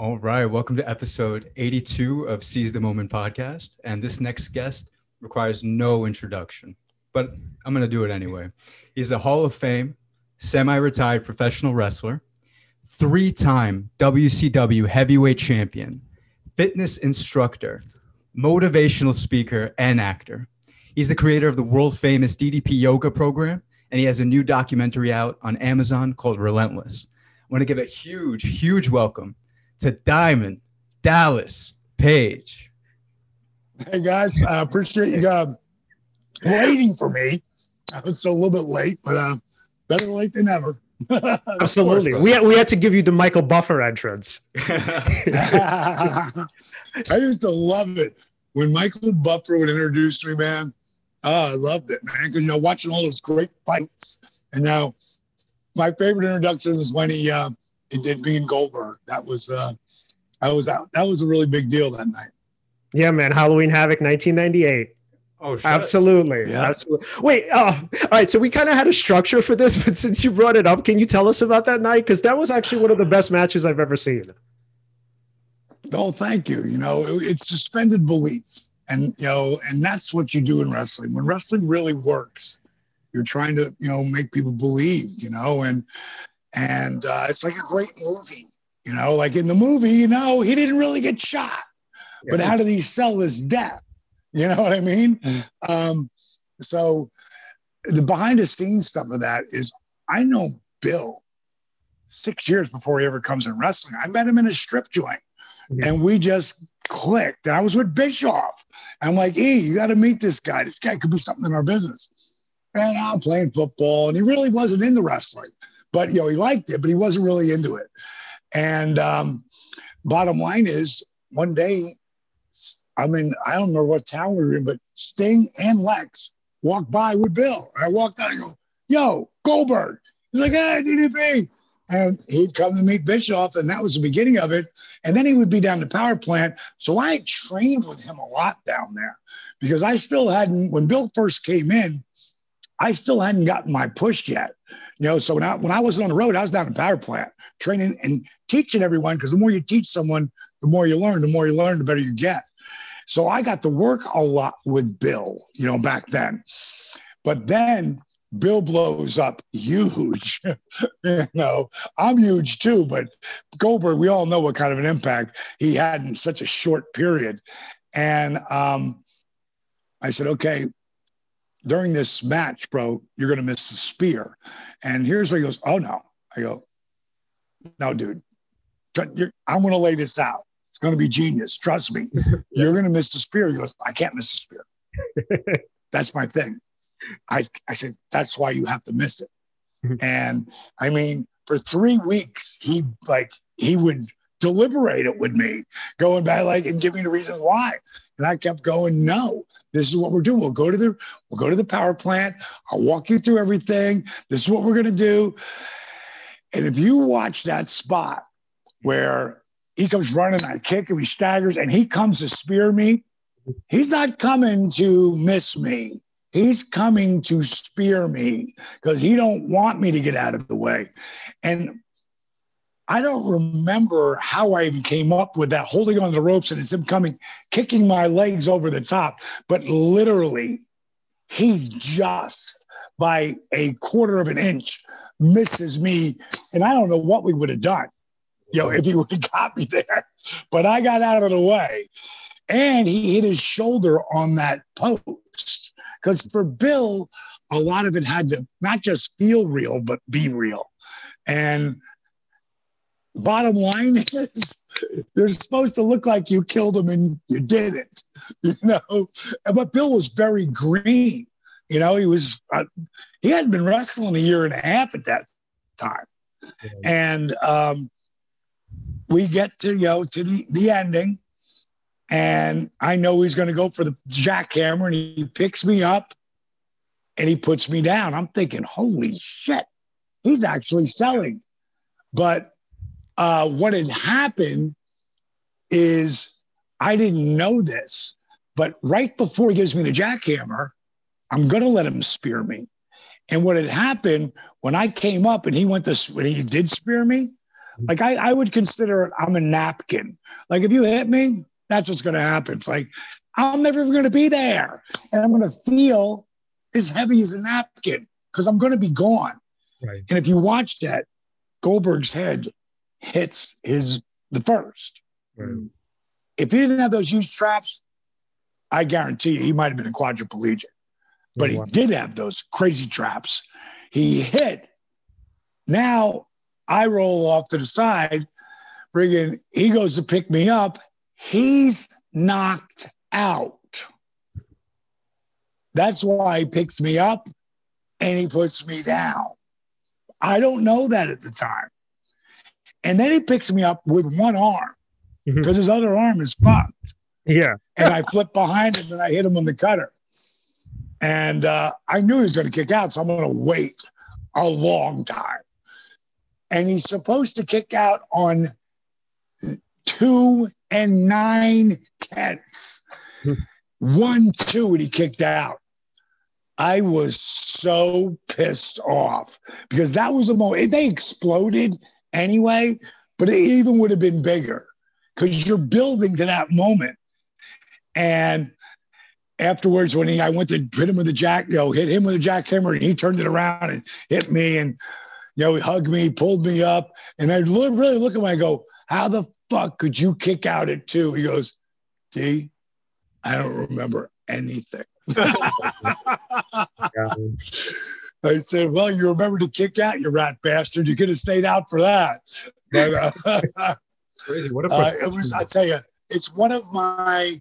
All right, welcome to episode 82 of Seize the Moment podcast. And this next guest requires no introduction, but I'm going to do it anyway. He's a Hall of Fame, semi retired professional wrestler, three time WCW heavyweight champion, fitness instructor, motivational speaker, and actor. He's the creator of the world famous DDP yoga program, and he has a new documentary out on Amazon called Relentless. I want to give a huge, huge welcome to Diamond Dallas Page. Hey guys, I appreciate you uh, waiting for me. I was a little bit late, but uh, better late than never. Absolutely, course, we had, we had to give you the Michael Buffer entrance. I used to love it when Michael Buffer would introduce me, man. Oh, I loved it, man, because you know watching all those great fights, and now my favorite introduction is when he. Uh, it did being Goldberg. That was uh, I was out. That was a really big deal that night. Yeah, man. Halloween Havoc, 1998. Oh, shit. absolutely. Yeah. Absolutely. Wait. Oh, all right. So we kind of had a structure for this, but since you brought it up, can you tell us about that night? Because that was actually one of the best matches I've ever seen. Oh, thank you. You know, it's suspended belief, and you know, and that's what you do in wrestling. When wrestling really works, you're trying to, you know, make people believe. You know, and and uh, it's like a great movie. You know, like in the movie, you know, he didn't really get shot, yeah. but how did he sell his death? You know what I mean? Um, so the behind the scenes stuff of that is I know Bill six years before he ever comes in wrestling. I met him in a strip joint yeah. and we just clicked. And I was with Bischoff. I'm like, E, you got to meet this guy. This guy could be something in our business. And I'm playing football and he really wasn't into wrestling but you know he liked it, but he wasn't really into it. And um, bottom line is, one day, I mean, I don't remember what town we were in, but Sting and Lex walked by with Bill. I walked out and go, "Yo, Goldberg." He's like, "Hey, DDP." And he'd come to meet Bischoff, and that was the beginning of it. And then he would be down the power plant. So I trained with him a lot down there because I still hadn't, when Bill first came in, I still hadn't gotten my push yet. You know, so when I when I wasn't on the road, I was down in power plant training and teaching everyone because the more you teach someone, the more you learn. The more you learn, the better you get. So I got to work a lot with Bill, you know, back then. But then Bill blows up huge. you know, I'm huge too, but Goldberg, we all know what kind of an impact he had in such a short period. And um, I said, okay, during this match, bro, you're going to miss the spear. And here's where he goes, Oh, no. I go, No, dude, I'm going to lay this out. It's going to be genius. Trust me. You're going to miss the spear. He goes, I can't miss the spear. That's my thing. I, I said, That's why you have to miss it. Mm-hmm. and I mean, for three weeks, he like, he would deliberate it with me, going back like and giving the reasons why. And I kept going, no, this is what we're doing. We'll go to the we'll go to the power plant. I'll walk you through everything. This is what we're gonna do. And if you watch that spot where he comes running, I kick him, he staggers, and he comes to spear me, he's not coming to miss me. He's coming to spear me because he don't want me to get out of the way. And I don't remember how I even came up with that holding on the ropes and it's him coming, kicking my legs over the top. But literally, he just by a quarter of an inch misses me. And I don't know what we would have done, you know, if he would have got me there. But I got out of the way. And he hit his shoulder on that post. Because for Bill, a lot of it had to not just feel real, but be real. And bottom line is they're supposed to look like you killed them and you didn't you know? But bill was very green you know? He was uh, he hadn't been wrestling a year and a half at that time. And um, we get to you know to the, the ending and i know he's going to go for the jackhammer and he picks me up and he puts me down. I'm thinking holy shit he's actually selling. But uh, what had happened is I didn't know this, but right before he gives me the jackhammer, I'm going to let him spear me. And what had happened when I came up and he went this, when he did spear me, Like I, I would consider it, I'm a napkin. Like if you hit me, that's what's going to happen. It's like, I'm never going to be there. And I'm going to feel as heavy as a napkin because I'm going to be gone. Right. And if you watch that, Goldberg's head hits his the first. Right. Mm. If he didn't have those huge traps, I guarantee you he might have been a quadriplegic. But he did have those crazy traps. He hit. Now I roll off to the side, friggin' he goes to pick me up. He's knocked out. That's why he picks me up and he puts me down. I don't know that at the time. And then he picks me up with one arm because mm-hmm. his other arm is fucked. Yeah. and I flip behind him and I hit him on the cutter. And uh, I knew he was going to kick out, so I'm going to wait a long time. And he's supposed to kick out on two and nine tenths. Hmm. One, two, and he kicked out. I was so pissed off because that was a moment. They exploded anyway, but it even would have been bigger because you're building to that moment. And afterwards, when he, I went to hit him with the jack, you know, hit him with a jackhammer, and he turned it around and hit me, and you know, he hugged me, pulled me up, and I really look at him. I go, "How the fuck could you kick out at two? He goes, "D, I don't remember anything." I said, "Well, you remember to kick out, you rat bastard. You could have stayed out for that." But uh, crazy. What a uh, it was. I tell you, it's one of my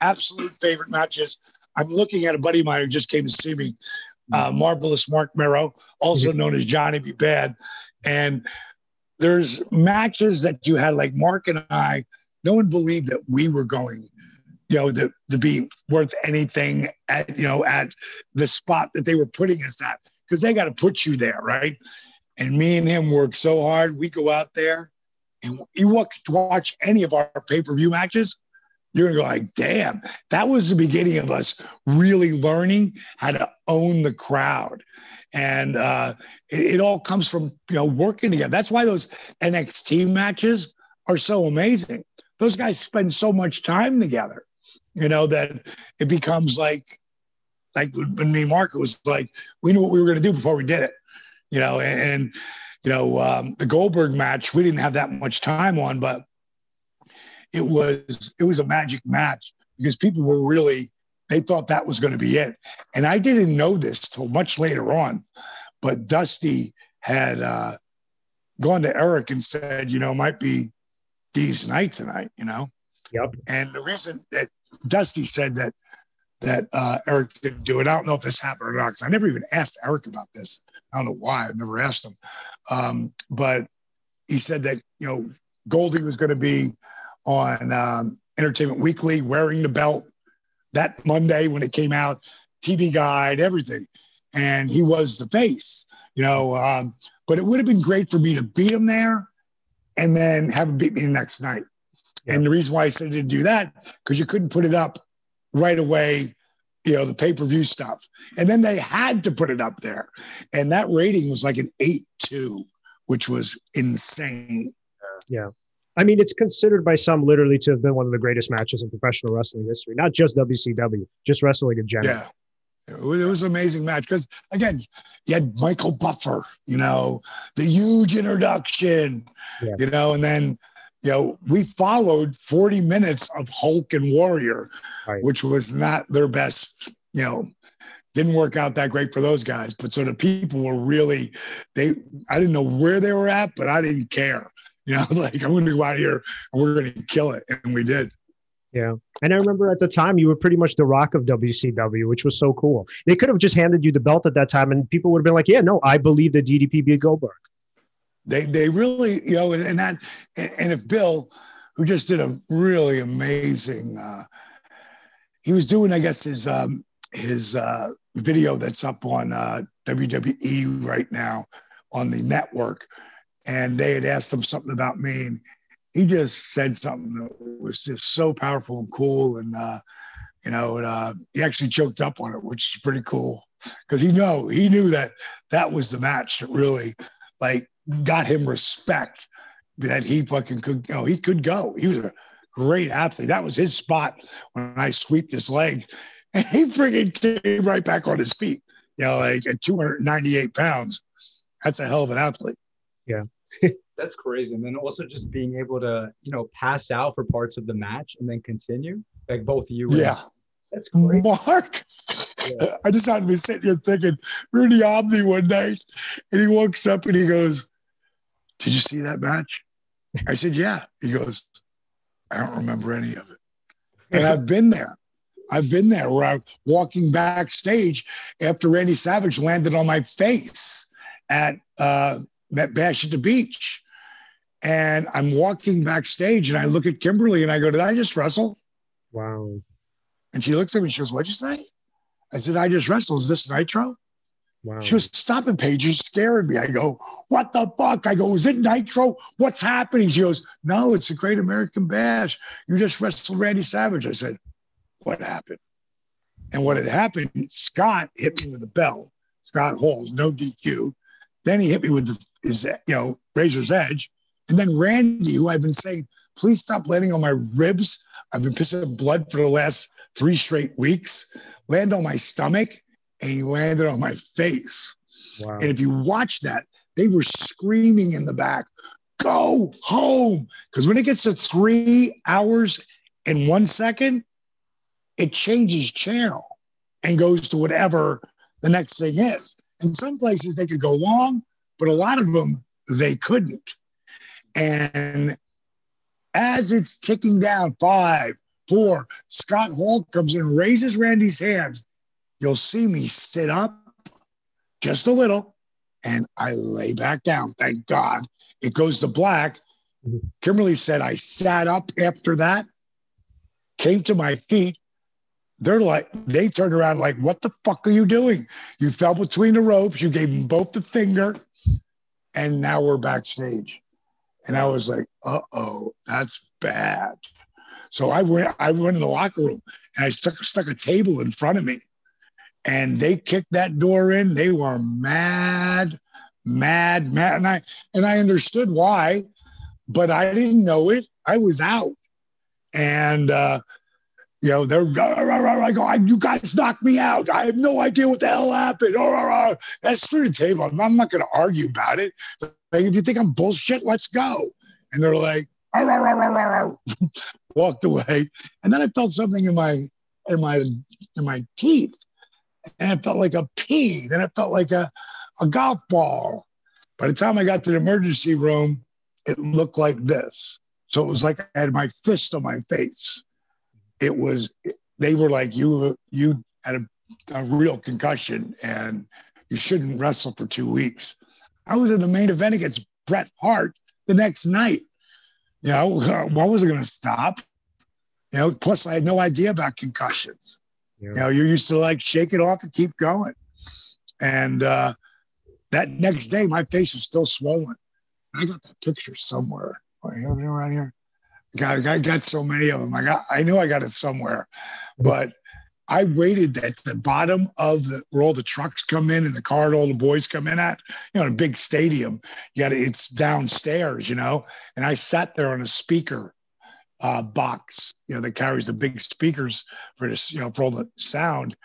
absolute favorite matches. I'm looking at a buddy of mine who just came to see me, uh, mm-hmm. marvelous Marc Mero, also mm-hmm. known as Johnny B. Badd, and there's matches that you had like Mark and I. No one believed that we were going you know, to, to be worth anything at, you know, at the spot that they were putting us at, because they got to put you there, right? And me and him work so hard. We go out there and you walk, watch any of our pay-per-view matches, you're gonna go like, damn, that was the beginning of us really learning how to own the crowd. And uh, it, it all comes from you know working together. That's why those NXT matches are so amazing. Those guys spend so much time together you know, that it becomes like, like when me and Mark, it was like, we knew what we were going to do before we did it, you know, and, and you know, um, the Goldberg match, we didn't have that much time on, but it was, it was a magic match because people were really, they thought that was going to be it. And I didn't know this till much later on, but Dusty had uh, gone to Eric and said, you know, might be Dee's night tonight, you know? Yep. And the reason that Dusty said that that uh, Eric didn't do it. I don't know if this happened or not because I never even asked Eric about this. I don't know why. I've never asked him. Um, but he said that you know Goldie was going to be on um, Entertainment Weekly wearing the belt that Monday when it came out, TV Guide, everything, and he was the face. You know, um, but it would have been great for me to beat him there, and then have him beat me the next night. And the reason why I said I didn't do that, because you couldn't put it up right away, you know, the pay per view stuff. And then they had to put it up there. And that rating was like an 8 2, which was insane. Yeah. I mean, it's considered by some literally to have been one of the greatest matches in professional wrestling history, not just WCW, just wrestling in general. Yeah. It was, an amazing match because, again, you had Michael Buffer, you know, the huge introduction, yeah. you know, and then you know, we followed 40 minutes of Hulk and Warrior, right. which was not their best, you know, didn't work out that great for those guys. But so the people were really, they, I didn't know where they were at, but I didn't care. You know, like I'm going to go out here and we're going to kill it. And we did. Yeah. And I remember at the time you were pretty much the rock of WCW, which was so cool. They could have just handed you the belt at that time and people would have been like, yeah, no, I believe that DDP beat Goldberg. They they really you know and, that and if Bill, who just did a really amazing, uh, he was doing I guess his um, his uh, video that's up on uh, WWE right now on the network, and they had asked him something about me and he just said something that was just so powerful and cool. And uh, you know and, uh, he actually choked up on it which is pretty cool. Because he know he knew that that was the match really like got him respect that he fucking could, you know, he could go. He was a great athlete. That was his spot when I sweeped his leg. And he freaking came right back on his feet. You know, like at 298 pounds. That's a hell of an athlete. Yeah. That's crazy. And then also just being able to, you know, pass out for parts of the match and then continue. Like both of you Yeah. That's great. Mark. Yeah. I just had to be sitting here thinking, Rudy Omni one night, and he walks up and he goes, Did you see that match? I said, Yeah. He goes, I don't remember any of it. And I've been there. I've been there where I'm walking backstage after Randy Savage landed on my face at uh, that bash at the beach. And I'm walking backstage and I look at Kimberly and I go, Did I just wrestle? Wow. And she looks at me and she goes, What'd you say? I said, I just wrestled. Is this Nitro? Wow. She was stopping. You're scaring me. I go, What the fuck? I go, Is it Nitro? What's happening? She goes, No, it's a Great American Bash. You just wrestled Randy Savage. I said, What happened? And what had happened, Scott hit me with a bell. Scott Halls, no DQ. Then he hit me with the, his, you know, razor's edge. And then Randy, who I've been saying, please stop landing on my ribs. I've been pissing blood for the last three straight weeks. Land on my stomach, and he landed on my face. Wow. And if you watch that, they were screaming in the back, go home. Because when it gets to three hours and one second, it changes channel and goes to whatever the next thing is. In some places, they could go long, but a lot of them, they couldn't. And as it's ticking down, five, four, Scott Hall comes in, raises Randy's hands. You'll see me sit up just a little and I lay back down. Thank God. It goes to black. Kimberly said, I sat up after that, came to my feet. They're like, they turned around like, what the fuck are you doing? You fell between the ropes. You gave them both the finger. And now we're backstage. And I was like, uh oh, that's bad. So I went, I went in the locker room and I stuck, stuck a table in front of me. And they kicked that door in. They were mad, mad, mad. And I and I understood why, but I didn't know it. I was out. And uh, you know, they're I go, you guys knocked me out. I have no idea what the hell happened. That's through the table. I'm not going to argue about it. Like, if you think I'm bullshit, let's go. And they're like, walked away. And then I felt something in my in my in my teeth. And it felt like a pea. Then it felt like a, a golf ball. By the time I got to the emergency room, it looked like this. So it was like I had my fist on my face it was they were like you you had a, a, real concussion and you shouldn't wrestle for two weeks. I was in the main event against Bret Hart the next night. You know, why was I going to stop? You know, plus I had no idea about concussions. Yeah. You know, you're used to like shake it off and keep going. And uh, that next day, my face was still swollen. I got that picture somewhere. Right here. God, I got so many of them. I got, I knew I got it somewhere, but I waited at the bottom of the where all the trucks come in and the car and all the boys come in at. You know, a big stadium. You got it's downstairs. You know, and I sat there on a speaker uh, box. You know, that carries the big speakers for this. You know, for all the sound.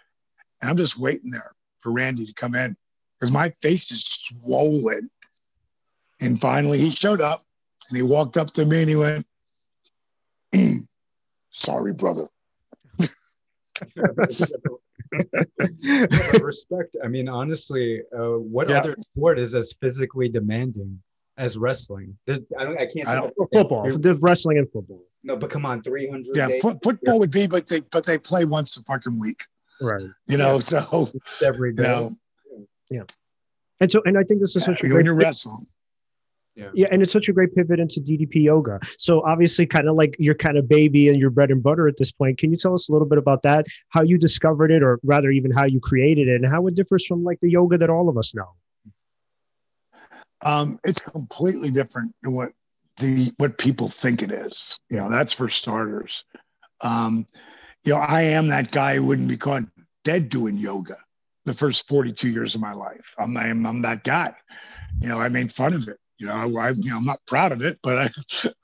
And I'm just waiting there for Randy to come in because my face is swollen. And finally, he showed up and he walked up to me and he went, Sorry, brother. respect. I mean, honestly, uh, what yeah. other sport is as physically demanding as wrestling? There's, I don't. I can't. I don't, football. There's wrestling and football. No, but come on, three hundred. Yeah, foot, football yeah. would be, but they but they play once a fucking week. Right. You know, yeah. so it's every day. You know, yeah. And so, and I think this is such a great. You're wrestling. Yeah. yeah, and it's such a great pivot into DDP yoga. So obviously, kind of like your kind of baby and your bread and butter at this point. Can you tell us a little bit about that? How you discovered it, or rather, even how you created it, and how it differs from like the yoga that all of us know? Um, it's completely different than what the what people think it is. You know, that's for starters. Um, you know, I am that guy who wouldn't be caught dead doing yoga the first 42 years of my life. I'm I'm, I'm that guy. You know, I made fun of it You know, I, you know, I'm not proud of it, but I,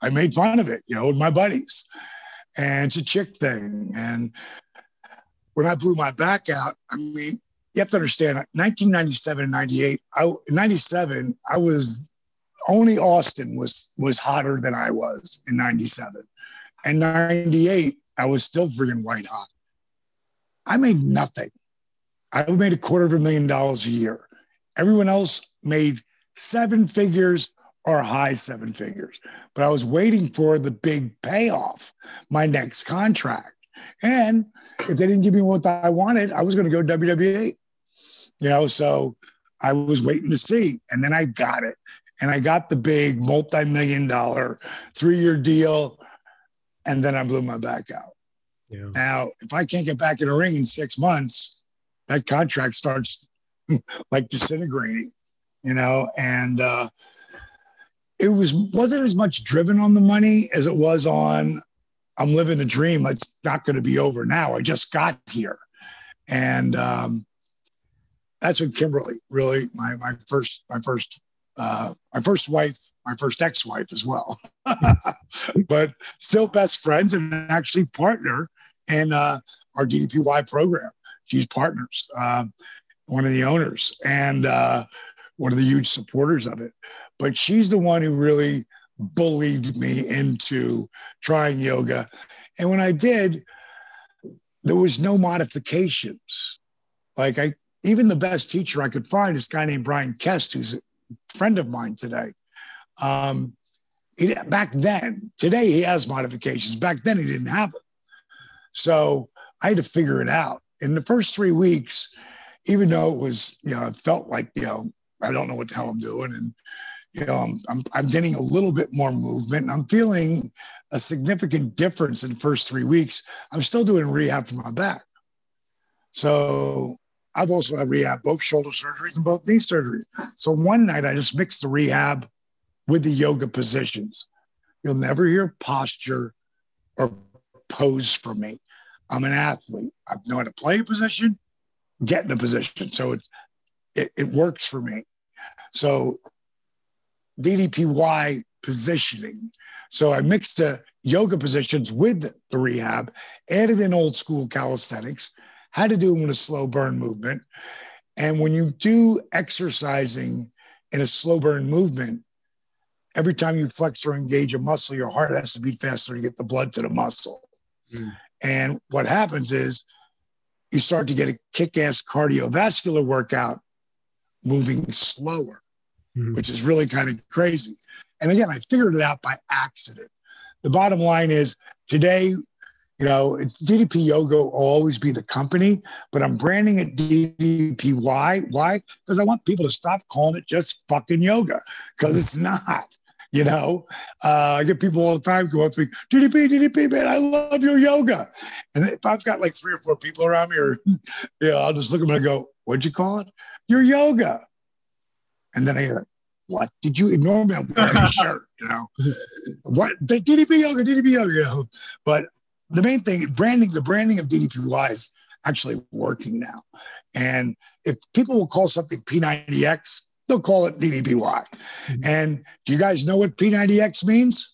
I made fun of it, you know, with my buddies. And it's a chick thing. And when I blew my back out, I mean, you have to understand 1997 and 98, I, 97, I was only Austin was was hotter than I was in 97. And 98, I was still freaking white hot. I made nothing. I made a quarter of a million dollars a year. Everyone else made seven figures or high seven figures. But I was waiting for the big payoff, my next contract. And if they didn't give me what I wanted, I was going to go WWE. You know, so I was waiting to see. And then I got it. And I got the big multi million dollar three year deal. And then I blew my back out. Yeah. Now, if I can't get back in the ring in six months, that contract starts like disintegrating, you know, and uh, it was wasn't as much driven on the money as it was on I'm living a dream. It's not going to be over now. I just got here, and um, that's when Kimberly really my my first my first uh, my first wife, my first ex-wife as well, but still best friends and actually partner in uh, our DDPY program. She's partners, uh, one of the owners, and uh, one of the huge supporters of it. But she's the one who really bullied me into trying yoga. And when I did, there was no modifications. Like I, even the best teacher I could find is a guy named Bryan Kest, who's a friend of mine today. Um, he, back then, today he has modifications. Back then he didn't have them. So I had to figure it out. In the first three weeks, even though it was, you know, it felt like, you know, I don't know what the hell I'm doing. And, you know, I'm, I'm, I'm getting a little bit more movement I'm feeling a significant difference in the first three weeks. I'm still doing rehab for my back. So I've also had rehab, both shoulder surgeries and both knee surgeries. So one night I just mixed the rehab with the yoga positions. You'll never hear posture or pose for me. I'm an athlete. I know how to play a position, get in a position. So it, it, it works for me. So DDPY positioning. So I mixed the yoga positions with the rehab, added in old school calisthenics, had to do them with a slow burn movement. And when you do exercising in a slow burn movement, every time you flex or engage a muscle, your heart has to beat faster to get the blood to the muscle. Mm. And what happens is you start to get a kick ass cardiovascular workout moving slower, mm. which is really kind of crazy. And again, I figured it out by accident. The bottom line is today, you know, DDP Yoga will always be the company, but I'm branding it DDPY. Why? Because I want people to stop calling it just fucking yoga, because it's not. You know, uh, I get people all the time go up to me, DDP, DDP, man, I love your yoga. And if I've got like three or four people around me, or you know, I'll just look at them and go, "What'd you call it? Your yoga." And then I hear, "What did you?" Normally I'm wearing a shirt, you know. What the DDP yoga, DDP yoga, you know. But the main thing, branding, the branding of DDPY is actually working now. And if people will call something P90X, they'll call it DDPY. Mm-hmm. And do you guys know what P90X means?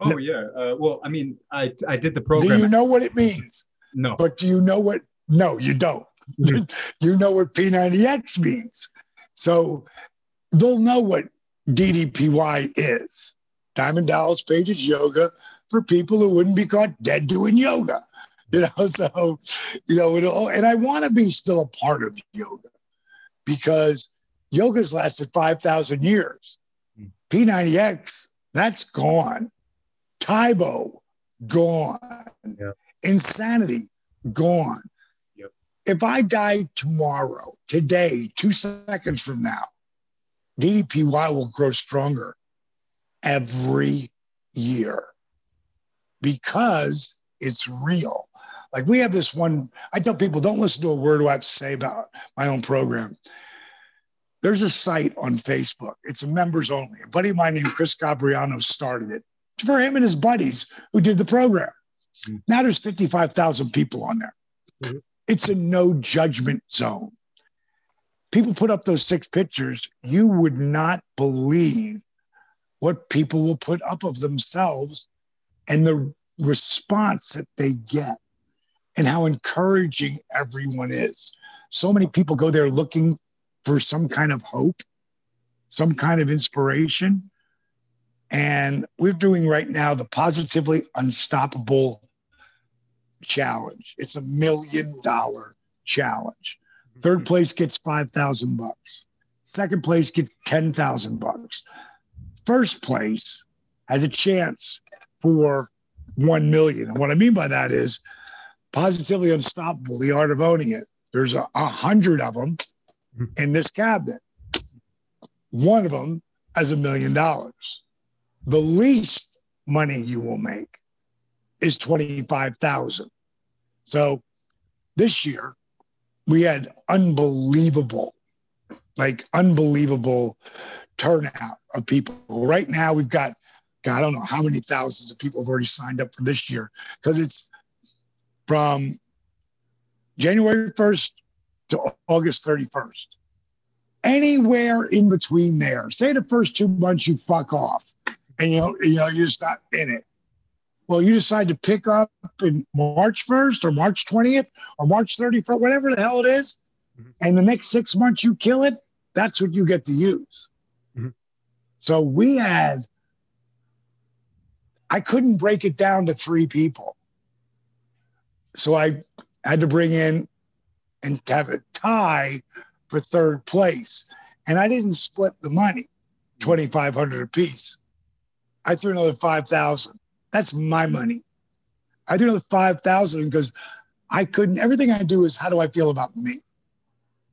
Oh yeah. Uh, well, I mean, I I did the program. Do you know what it means? No. But do you know what? No, you don't. Mm-hmm. you know what P90X means. So they'll know what DDPY is. Diamond Dallas Page's yoga for people who wouldn't be caught dead doing yoga. You know, so you know, and I want to be still a part of yoga because Yoga's lasted 5,000 years. Hmm. P90X, that's gone. Tae Bo, gone. Insanity, gone. Yep. If I die tomorrow, today, two seconds from now, DDPY will grow stronger every year because it's real. Like we have this one, I tell people, don't listen to a word I have to say about my own program. There's a site on Facebook. It's a members only. A buddy of mine named Chris Gabriano started it. It's for him and his buddies who did the program. Mm-hmm. Now there's 55,000 people on there. Mm-hmm. It's a no judgment zone. People put up those six pictures. You would not believe what people will put up of themselves and the response that they get and how encouraging everyone is. So many people go there looking for some kind of hope, some kind of inspiration. And we're doing right now the Positively Unstoppable Challenge. It's a million dollar challenge. Third mm-hmm. place gets 5,000 bucks. Second place gets 10,000 bucks. First place has a chance for 1 million. And what I mean by that is positively unstoppable, the art of owning it. There's a, a hundred of them in this cabinet. One of them has a million dollars. The least money you will make is 25,000. So this year we had unbelievable, like unbelievable turnout of people. Right now we've got, God, I don't know how many thousands of people have already signed up for this year because it's from January 1st to August 31st. Anywhere in between there, say the first two months you fuck off and you know, you know, you're just not in it. Well, you decide to pick up in March 1st or March 20th or March 31st, whatever the hell it is, mm-hmm. and the next six months you kill it, that's what you get to use. Mm-hmm. So we had, I couldn't break it down to three people. So I had to bring in and have a tie for third place. And I didn't split the money, mm. 2,500 apiece. I threw another 5,000. That's my mm. money. I threw another 5,000 because I couldn't, everything I do is how do I feel about me?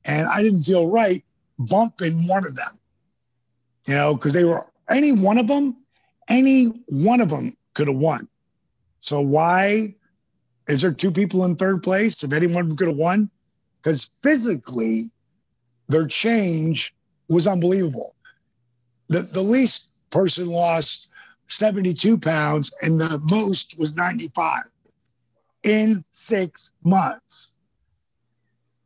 And I didn't feel right bumping one of them, you know, because they were any one of them, any one of them could have won. So why is there two people in third place? If anyone could have won, because physically, their change was unbelievable. The the least person lost 72 pounds, and the most was 95 in six months.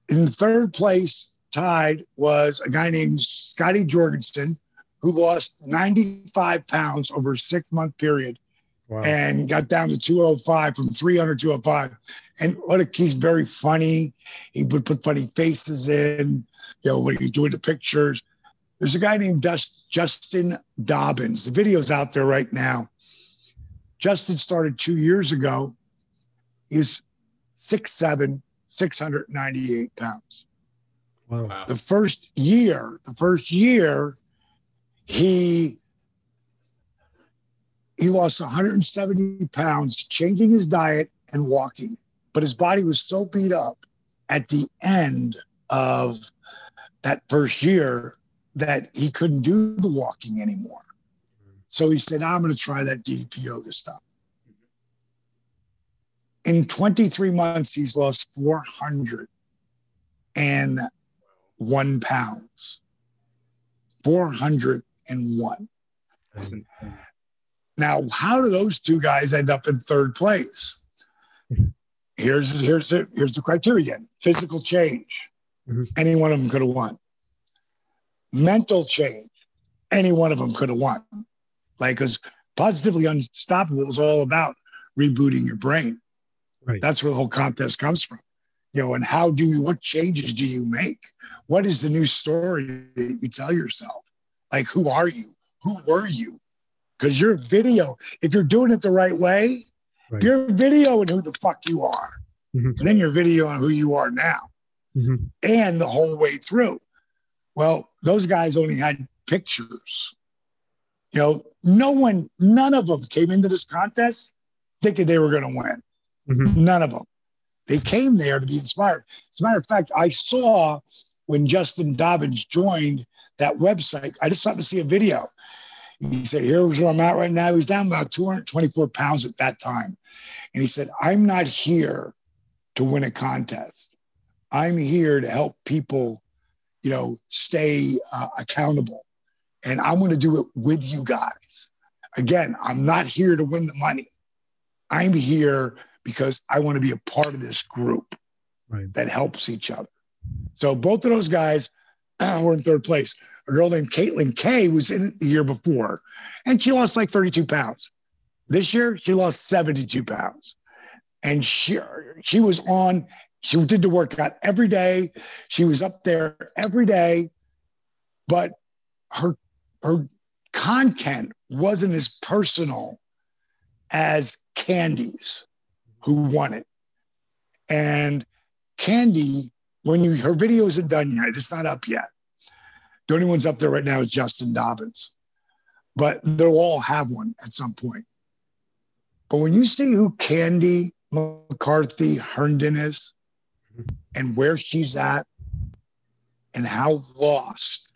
In third place, tied was a guy named Scotty Jorgensen, who lost 95 pounds over a six month period wow. and got down to 205 from 300 to 205. And what a, he's very funny. He would put funny faces in, you know, when he's doing the pictures. There's a guy named Dust, Justin Dobbins. The video's out there right now. Justin started two years ago. He's 6'7, 698 pounds. Wow. The first year, the first year, he he lost 170 pounds changing his diet and walking. But his body was so beat up at the end of that first year that he couldn't do the walking anymore. So he said, I'm going to try that DDP yoga stuff. In 23 months, he's lost 401 pounds. 401. Now, how do those two guys end up in third place? Here's here's the, here's the criteria again: physical change. Mm-hmm. Any one of them could have won. Mental change. Any one of them could have won. Like, because positively unstoppable is all about rebooting your brain. Right. That's where the whole contest comes from. You know, and how do you? What changes do you make? What is the new story that you tell yourself? Like, who are you? Who were you? because your video, if you're doing it the right way, right. you're videoing who the fuck you are. Mm-hmm. And then you're videoing who you are now mm-hmm. and the whole way through. Well, those guys only had pictures. You know, no one, none of them came into this contest thinking they were going to win. Mm-hmm. None of them. They came there to be inspired. As a matter of fact, I saw when Justin Dobbins joined that website, I just happened to see a video. He said, Here's where I'm at right now. He's down about 224 pounds at that time. And he said, I'm not here to win a contest. I'm here to help people, you know, stay uh, accountable. And I'm going to do it with you guys. Again, I'm not here to win the money. I'm here because I want to be a part of this group right. that helps each other. So both of those guys were in third place. A girl named Caitlin Kay was in it the year before, and she lost like 32 pounds. This year, she lost 72 pounds. And she, she was on, she did the workout every day. She was up there every day, but her, her content wasn't as personal as Kandi's, who won it. And Candy, when you her video isn't done yet, it's not up yet. The only one's up there right now is Justin Dobbins, but they'll all have one at some point. But when you see who Candy McCarthy Herndon is and where she's at and how lost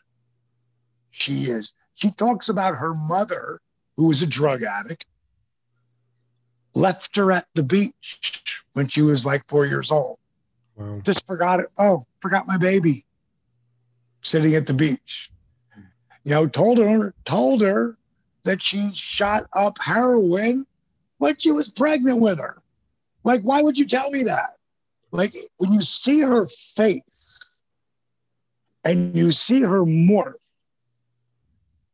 she is, she talks about her mother, who was a drug addict, left her at the beach when she was like four years old. Wow. Just forgot it. Oh, forgot my baby sitting at the beach. You know, told her told her that she shot up heroin when she was pregnant with her. Like, why would you tell me that? Like, when you see her face and you see her morph,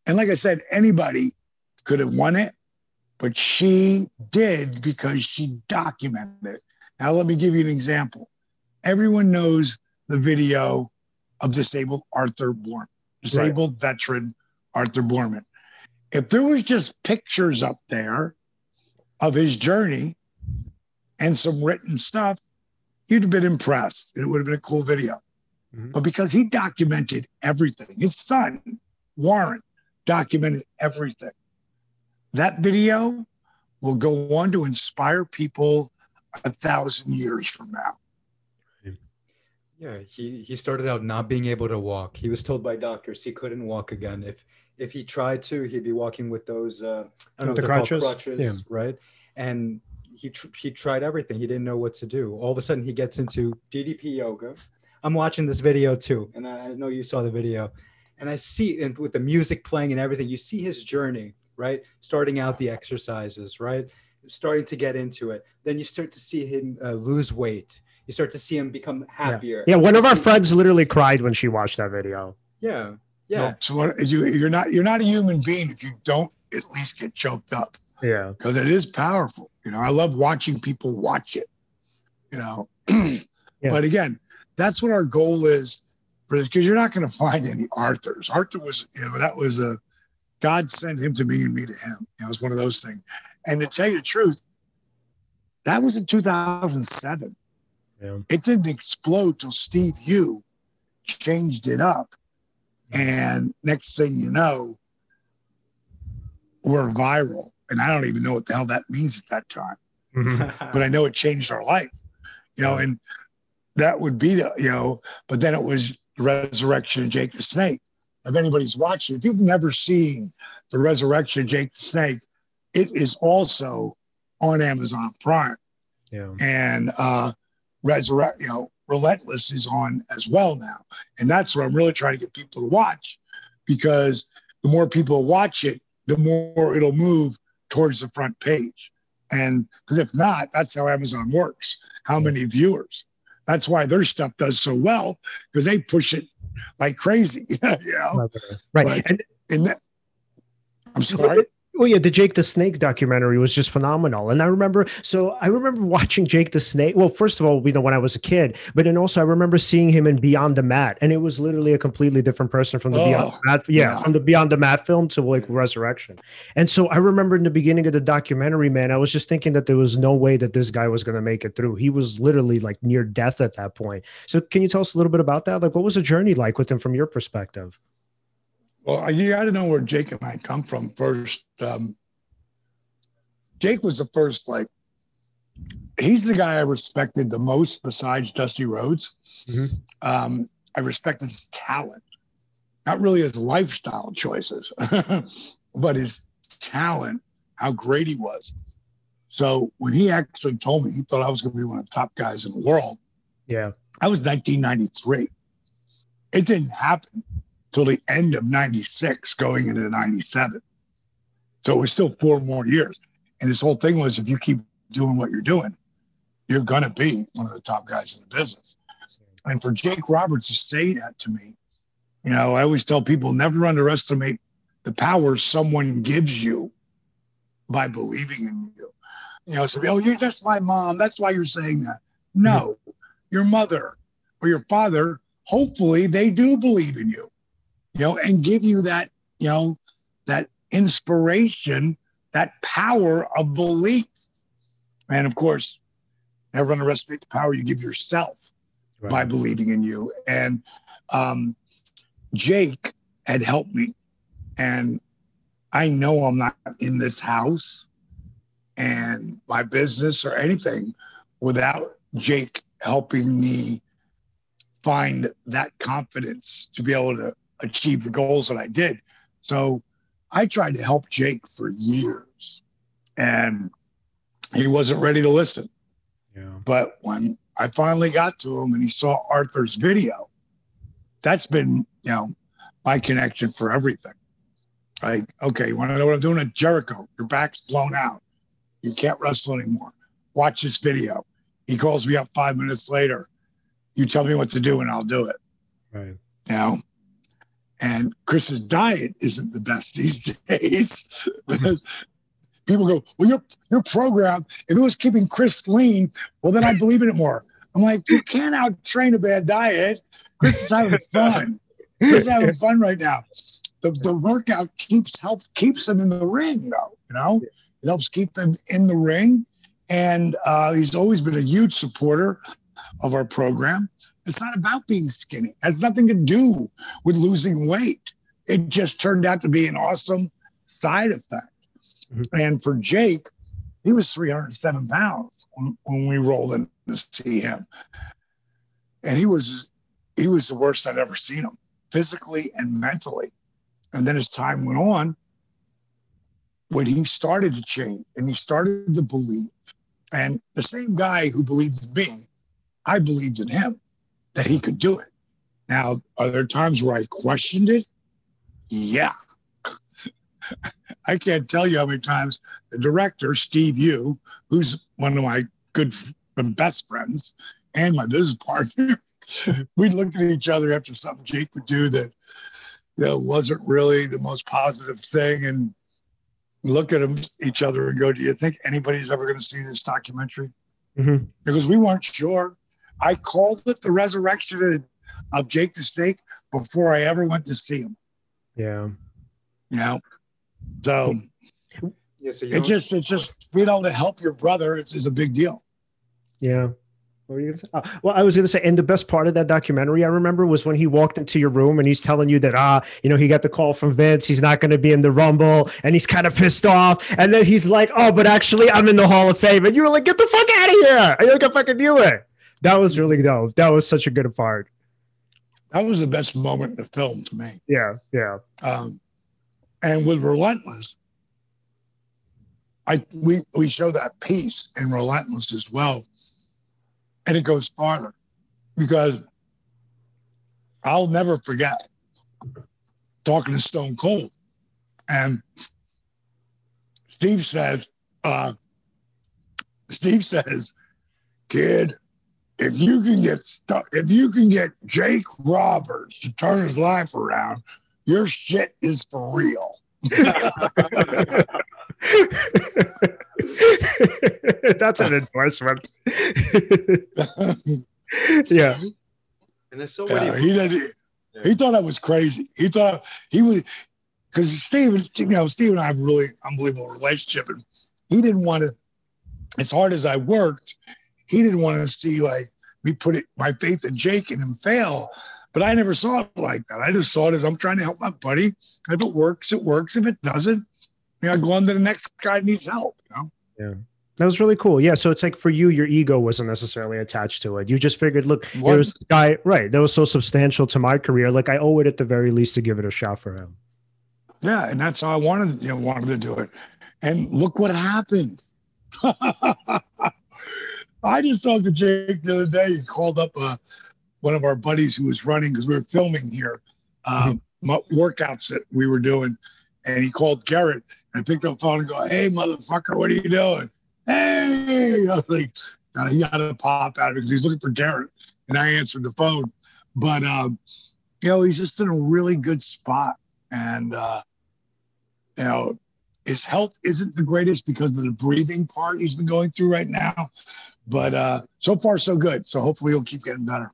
and like I said, anybody could have won it, but she did because she documented it. Now, let me give you an example. Everyone knows the video of disabled Arthur Boorman, disabled right. veteran Arthur Boorman. If there was just pictures up there of his journey and some written stuff, you'd have been impressed. It would have been a cool video. Mm-hmm. But because he documented everything, his son, Warren, documented everything. That video will go on to inspire people a thousand years from now. Yeah, he he started out not being able to walk. He was told by doctors he couldn't walk again. If if he tried to, he'd be walking with those uh, I don't know the crutches, crutches yeah. right? And he tr- he tried everything. He didn't know what to do. All of a sudden, he gets into DDP yoga. I'm watching this video too, and I know you saw the video, and I see and with the music playing and everything, you see his journey, right? Starting out the exercises, right? Starting to get into it. Then you start to see him uh, lose weight you start to see him become happier. Yeah, yeah one of our friends literally cried when she watched that video. Yeah, yeah. So what, you you're not you're not a human being if you don't at least get choked up. Yeah, because it is powerful. You know, I love watching people watch it. You know, yeah. but again, that's what our goal is for this because you're not going to find any Arthurs. Arthur was, you know, that was a God sent him to me and me to him. You know, it was one of those things. And to tell you the truth, that was in 2007. Yeah. It didn't explode till Steve Yu changed it up. And next thing you know, we're viral. And I don't even know what the hell that means at that time. Mm-hmm. but I know it changed our life. You know, and that would be the, you know, but then it was the resurrection of Jake the Snake. If anybody's watching, if you've never seen the resurrection of Jake the Snake, it is also on Amazon Prime. Yeah. And uh, resurrect, you know, Relentless is on as well now. And that's what I'm really trying to get people to watch because the more people watch it, the more it'll move towards the front page. And because if not, that's how Amazon works. How many viewers? That's why their stuff does so well because they push it like crazy. you know? Right. But and in that, I'm sorry. Well, yeah, the Jake the Snake documentary was just phenomenal. And I remember, so I remember watching Jake the Snake. Well, first of all, you know, when I was a kid, but then also I remember seeing him in Beyond the Mat, and it was literally a completely different person from the oh, Beyond the Mat. Yeah, yeah, from the Beyond the Mat film to like Resurrection. And so I remember in the beginning of the documentary, man, I was just thinking that there was no way that this guy was going to make it through. He was literally like near death at that point. So can you tell us a little bit about that? Like, what was the journey like with him from your perspective? Well, you got to know where Jake and I come from first. Um, Jake was the first, like, he's the guy I respected the most besides Dusty Rhodes. Mm-hmm. Um, I respected his talent, not really his lifestyle choices, but his talent, how great he was. So when he actually told me he thought I was going to be one of the top guys in the world, yeah, I was 1993. It didn't happen till the end of 96 going into 97. So it was still four more years. And this whole thing was if you keep doing what you're doing, you're going to be one of the top guys in the business. And for Jake Roberts to say that to me You know, I always tell people never underestimate the power someone gives you by believing in you. You know, so, oh, you're just my mom. That's why you're saying that. No, your mother or your father, hopefully they do believe in you, you know, and give you that, you know, that inspiration, that power of belief. And of course, never underestimate the power you give yourself right. by believing in you. And um, Jake had helped me. And I know I'm not in this house and my business or anything without Jake helping me find that confidence to be able to achieve the goals that I did. So I tried to help Jake for years and he wasn't ready to listen. Yeah. But when I finally got to him and he saw Arthur's video, that's been, you know, my connection for everything. Like, okay, you want to know what I'm doing at Jericho? Your back's blown out. You can't wrestle anymore. Watch this video. He calls me up five minutes later. You tell me what to do and I'll do it. Right. Know? And Chris's diet isn't the best these days. People go, well, your your program, if it was keeping Chris lean, well, then I believe in it more. I'm like, you can't out train a bad diet. Chris is having fun. Chris is having fun right now. The, the workout keeps help keeps him in the ring though, you know? It helps keep him in the ring. And uh, he's always been a huge supporter of our program. It's not about being skinny. It has nothing to do with losing weight. It just turned out to be an awesome side effect. Mm-hmm. And for Jake, he was 307 pounds when, when we rolled in to see him. And he was he was the worst I'd ever seen him, physically and mentally. And then as time went on, when he started to change and he started to believe, and the same guy who believes in me, I believed in him that he could do it. Now, are there times where I questioned it? Yeah. I can't tell you how many times the director, Steve Yu, who's one of my good and best friends and my business partner, we'd look at each other after something Jake would do that you know wasn't really the most positive thing and look at each other and go, Do you think anybody's ever going to see this documentary? Mm-hmm. Because we weren't sure. I called it the resurrection of Jake the Snake before I ever went to see him. Yeah. You know? So, yeah, so it just, it just, you know, to help your brother is, is a big deal. Yeah. What were you gonna say? Oh, well, I was going to say, and the best part of that documentary I remember was when he walked into your room and he's telling you that, ah, you know, he got the call from Vince, he's not going to be in the Rumble, and he's kind of pissed off. And then he's like, oh, but actually, I'm in the Hall of Fame. And you were like, get the fuck out of here. I like, I fucking knew it. That was really dope. That was such a good part. That was the best moment in the film to me. Yeah, yeah. Um, and with Relentless, I we we show that piece in Relentless as well and it goes farther because I'll never forget talking to Stone Cold. And Steve says, uh, Steve says, kid, if you can get stuck, if you can get Jake Roberts to turn his life around, your shit is for real. That's an endorsement. yeah. And there's so many. he did. Yeah. He thought I was crazy. He thought he was because Steve, you know, Steve and I have a really unbelievable relationship, and he didn't want to. As hard as I worked, he didn't want to see like me put it, my faith in Jake and him fail. But I never saw it like that. I just saw it as I'm trying to help my buddy. If it works, it works. If it doesn't, you know, go on to the next guy needs help. You know? Yeah. That was really cool. Yeah. So it's like for you, your ego wasn't necessarily attached to it. You just figured, look, there's a guy, right? That was so substantial to my career. Like I owe it at the very least to give it a shot for him. Yeah. And that's how I wanted, you know, wanted to do it. And look what happened. I just talked to Jake the other day. He called up uh, one of our buddies who was running because we were filming here, um, mm-hmm. workouts that we were doing. And he called Garrett and I picked up the phone and go, Hey, motherfucker, what are you doing? Hey, I was like, he had to pop out because he's looking for Garrett. And I answered the phone. But um, you know, he's just in a really good spot. And, uh, you know, his health isn't the greatest because of the breathing part he's been going through right now. But uh, so far, so good. So hopefully he'll keep getting better.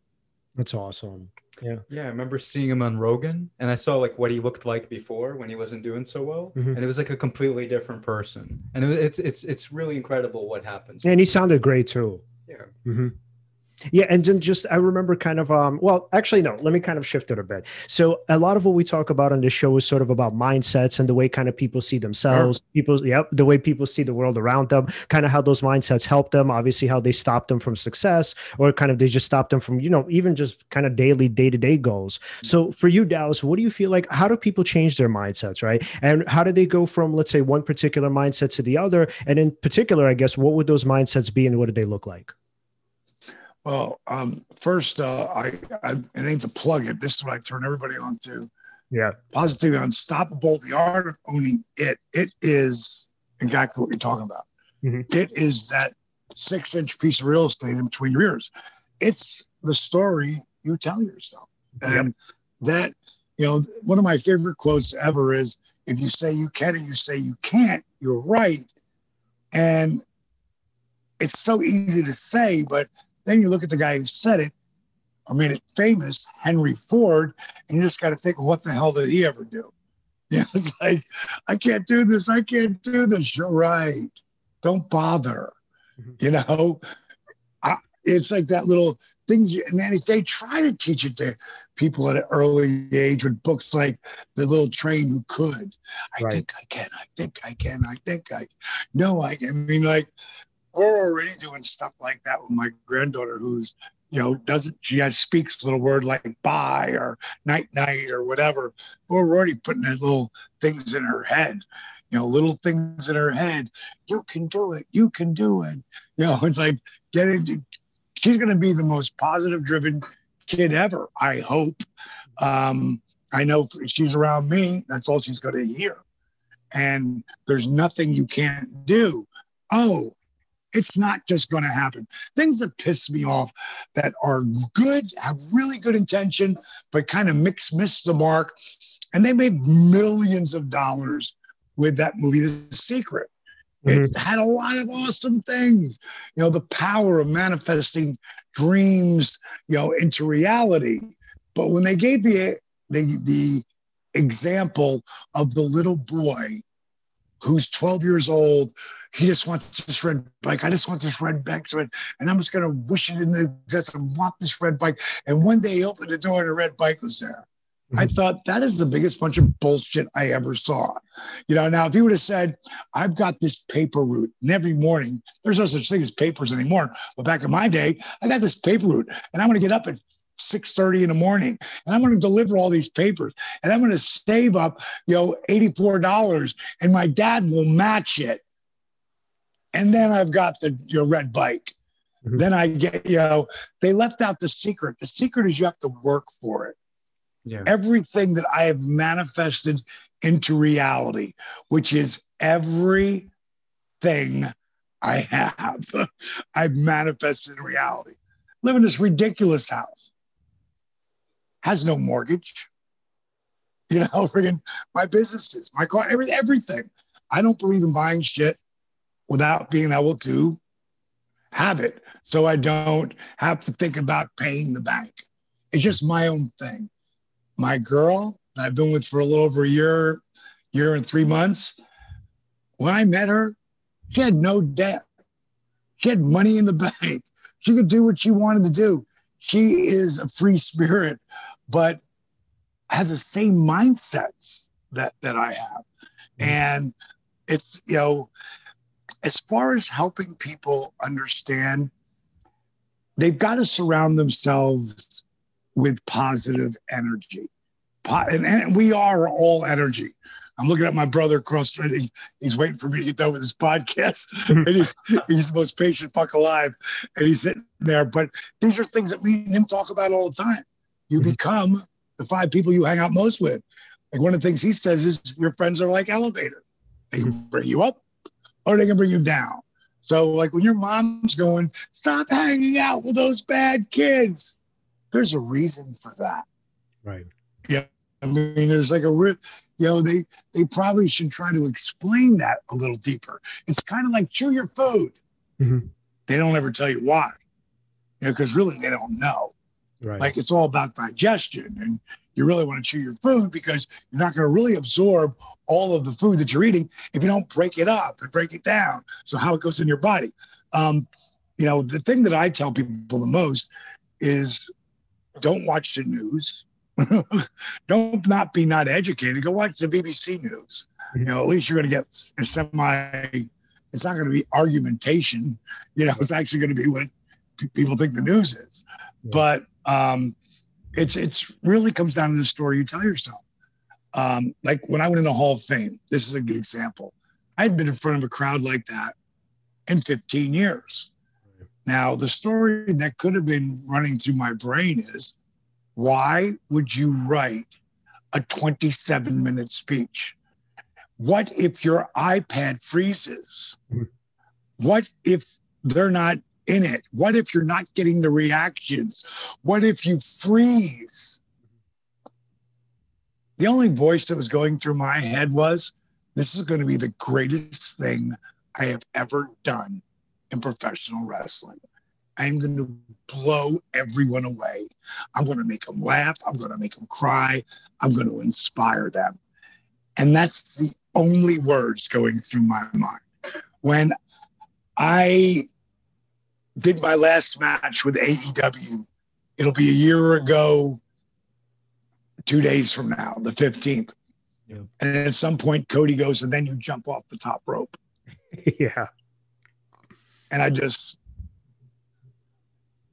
That's awesome. Yeah. Yeah. I remember seeing him on Rogan and I saw like what he looked like before when he wasn't doing so well. Mm-hmm. And it was like a completely different person. And it was, it's, it's, it's really incredible what happens. And he sounded great too. Yeah. Mm-hmm. Yeah, and then just I remember kind of um well actually no, let me kind of shift it a bit. So a lot of what we talk about on the show is sort of about mindsets and the way kind of people see themselves, sure. people yep, the way people see the world around them, kind of how those mindsets help them, obviously how they stop them from success or kind of they just stop them from, you know, even just kind of daily day-to-day goals. So for you Dallas, what do you feel like how do people change their mindsets, right? And how do they go from let's say one particular mindset to the other? And in particular, I guess what would those mindsets be and what do they look like? Well, um, first, uh, I, I it ain't to plug it. This is what I turn everybody on to. Yeah. Positively unstoppable. The art of owning it. It is exactly what you're talking about. Mm-hmm. It is that six inch piece of real estate in between your ears. It's the story you tell yourself. And yep. that, you know, one of my favorite quotes ever is if you say you can and you say you can't, you're right. And it's so easy to say, but then you look at the guy who said it or made it famous, Henry Ford, and you just got to think, what the hell did he ever do? It's like, I can't do this. I can't do this. You're right. Don't bother. Mm-hmm. You know, I, it's like that little things. And then they try to teach it to people at an early age with books like The Little Train Who Could. I right. think I can. I think I can. I think I. No, I. I mean, like we're already doing stuff like that with my granddaughter who's you know doesn't she has speaks a little word like bye or night night or whatever. We're already putting little things in her head you know little things in her head. You can do it. You can do it. You know it's like getting she's going to be the most positive driven kid ever i hope. Um, i know she's around me that's all she's going to hear. And there's nothing you can't do. Oh it's not just going to happen. Things that piss me off that are good, have really good intention, but kind of mix miss the mark. And they made millions of dollars with that movie, The Secret. Mm-hmm. It had a lot of awesome things. You know, the power of manifesting dreams, you know, into reality. But when they gave the the, the example of the little boy who's 12 years old. He just wants this red bike. I just want this red bike. And I'm just going to wish it in the just want this red bike. And one day he opened the door and a red bike was there. Mm-hmm. I thought that is the biggest bunch of bullshit I ever saw. You know, now if he would have said, I've got this paper route, and every morning, there's no such thing as papers anymore. But back in my day, I got this paper route, and I'm going to get up at 6.30 in the morning and i'm going to deliver all these papers and i'm going to save up you know $84 and my dad will match it. And then i've got the your red bike. Mm-hmm. then i get you know they left out the secret. The secret is you have to work for it. Yeah. everything that i have manifested into reality which is everything i have i've manifested in reality. Live in this ridiculous house has no mortgage. You know, friggin' my businesses, my car, every, everything. I don't believe in buying shit without being able to have it. So I don't have to think about paying the bank. It's just my own thing. My girl that I've been with for a little over a year, year and three months, when I met her, she had no debt. She had money in the bank. She could do what she wanted to do. She is a free spirit but has the same mindsets that that I have. Mm-hmm. And it's, you know, as far as helping people understand, they've got to surround themselves with positive energy. and, and we are all energy. I'm looking at my brother across the street. He's waiting for me to get done with this podcast. and he, he's the most patient fuck alive. And he's sitting there. But these are things that me and him talk about all the time you mm-hmm. become the five people you hang out most with. Like one of the things he says is your friends are like elevator. They can mm-hmm. bring you up or they can bring you down. So like when your mom's going, stop hanging out with those bad kids. There's a reason for that. Right. Yeah. I mean, there's like a you know, they they probably should try to explain that a little deeper. It's kind of like chew your food. Mm-hmm. They don't ever tell you why, you know, because really they don't know. Right. Like it's all about digestion, and you really want to chew your food because you're not going to really absorb all of the food that you're eating if you don't break it up and break it down. So how it goes in your body. Um, you know, the thing that I tell people the most is don't watch the news. don't not be not educated. Go watch the BBC news. You know, at least you're going to get a semi. It's not going to be argumentation. You know, it's actually going to be what people think the news is. Yeah. But um, it's it's really comes down to the story you tell yourself. Um, like when I went in the Hall of Fame, this is a good example. I had been in front of a crowd like that in 15 years. Now, the story that could have been running through my brain is why would you write a 27 minute speech? What if your iPad freezes? What if they're not in it? What if you're not getting the reactions? What if you freeze? The only voice that was going through my head was this is going to be the greatest thing I have ever done in professional wrestling. I'm going to blow everyone away. I'm going to make them laugh. I'm going to make them cry. I'm going to inspire them. And that's the only words going through my mind. When I did my last match with AEW. It'll be a year ago, two days from now, the 15th. Yeah. And at some point, Cody goes, and then you jump off the top rope. yeah. And I just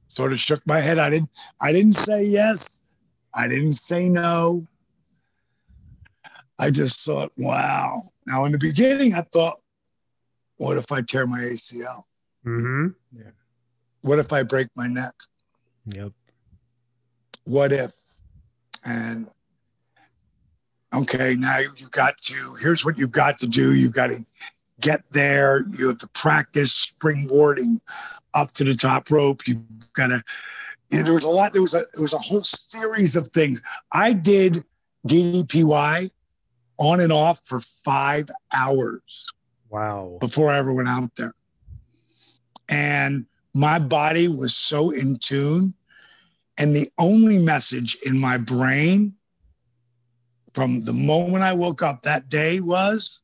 sort of shook my head. I didn't I didn't say yes. I didn't say no. I just thought, wow. Now in the beginning, I thought, what if I tear my ACL? Mm-hmm. Yeah. What if I break my neck? Yep. What if? And okay, now you've got to, here's what you've got to do. You've got to get there. You have to practice springboarding up to the top rope. You've got to, there was a lot, there was a, there was a whole series of things. I did DDPY on and off for five hours. Wow. Before I ever went out there. And my body was so in tune. And the only message in my brain from the moment I woke up that day was,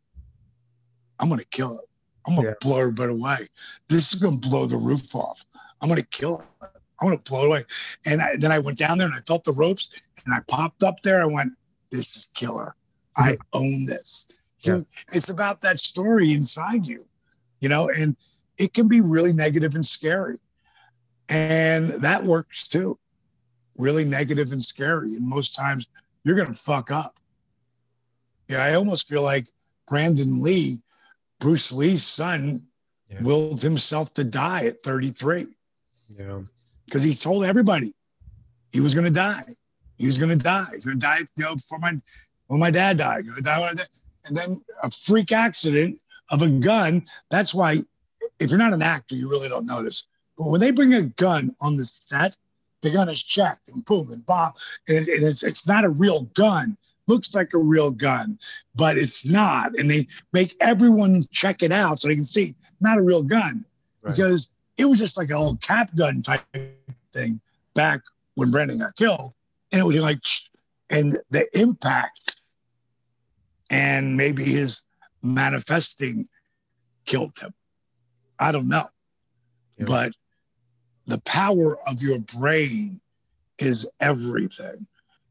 I'm going to kill it. I'm going to yeah. blow everybody away. This is going to blow the roof off. I'm going to kill it. I'm going to blow it away. And I, then I went down there and I felt the ropes and I popped up there. I went, this is killer. I mm-hmm. own this. So yeah. it's about that story inside you, you know, and it can be really negative and scary. And that works too. Really negative and scary. And most times you're going to fuck up. Yeah, I almost feel like Brandon Lee, Bruce Lee's son, yeah. willed himself to die at 33. Yeah. Because he told everybody he was going to die. He was going to die. He's going to die, you know, before my, when my dad died. Going to die when I died. And then a freak accident of a gun. That's why if you're not an actor, you really don't notice. But when they bring a gun on the set, the gun is checked and boom and bomb, and, it, and it's it's not a real gun. Looks like a real gun, but it's not. And they make everyone check it out so they can see not a real gun right. because it was just like a little cap gun type thing back when Brandon got killed, and it was like, and the impact and maybe his manifesting killed him. I don't know. Yeah. But the power of your brain is everything.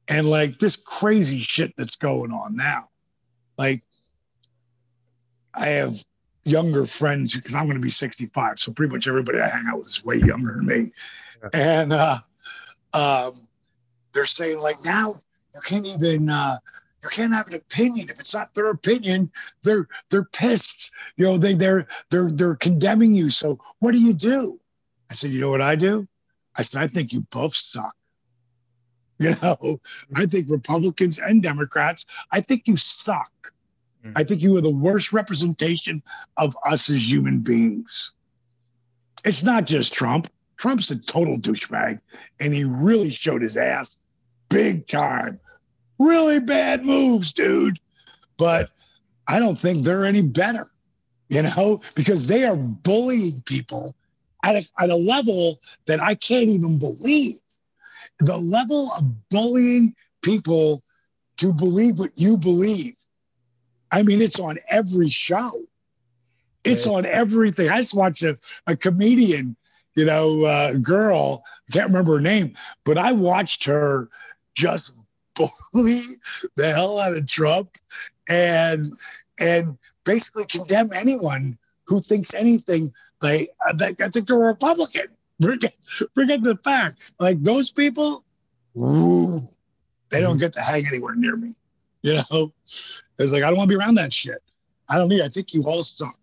And like this crazy shit that's going on now. Like, I have younger friends because I'm going to be 65. So pretty much everybody I hang out with is way younger than me. Yeah. And uh, um, they're saying, like, now you can't even, uh, you can't have an opinion if it's not their opinion. They're they're pissed. You know, they they're they're they're condemning you. So what do you do? I said, you know what I do? I said, I think you both suck. You know, I think Republicans and Democrats, I think you suck. Mm. I think you are the worst representation of us as human beings. It's not just Trump. Trump's a total douchebag, and he really showed his ass big time really bad moves, dude. But I don't think they're any better, you know, because they are bullying people at a, at a level that I can't even believe. The level of bullying people to believe what you believe. I mean, it's on every show. It's on everything. I just watched a, a comedian, you know, uh, girl, I can't remember her name, but I watched her just bully the hell out of Trump and and basically condemn anyone who thinks anything they, they I think they're a Republican. Forget, forget the fact. Like those people, ooh, they don't mm-hmm. get to hang anywhere near me. You know, it's like I don't want to be around that shit. I don't need. I think you all suck.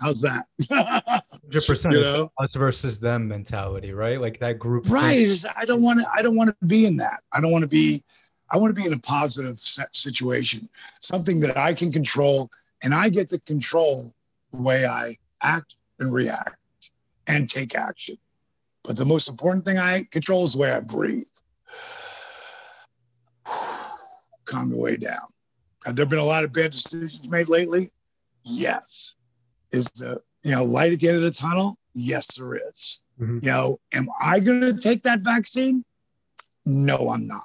How's that? Hundred percent. You know, us versus them mentality, right? Like that group. Right. I don't want to. I don't want to be in that. I don't want to be. I want to be in a positive situation, something that I can control, and I get to control the way I act and react and take action. But the most important thing I control is the way I breathe. Calm the way down. Have there been a lot of bad decisions made lately? Yes. Is the you know light at the end of the tunnel? Yes, there is. Mm-hmm. You know, am I going to take that vaccine? No, I'm not.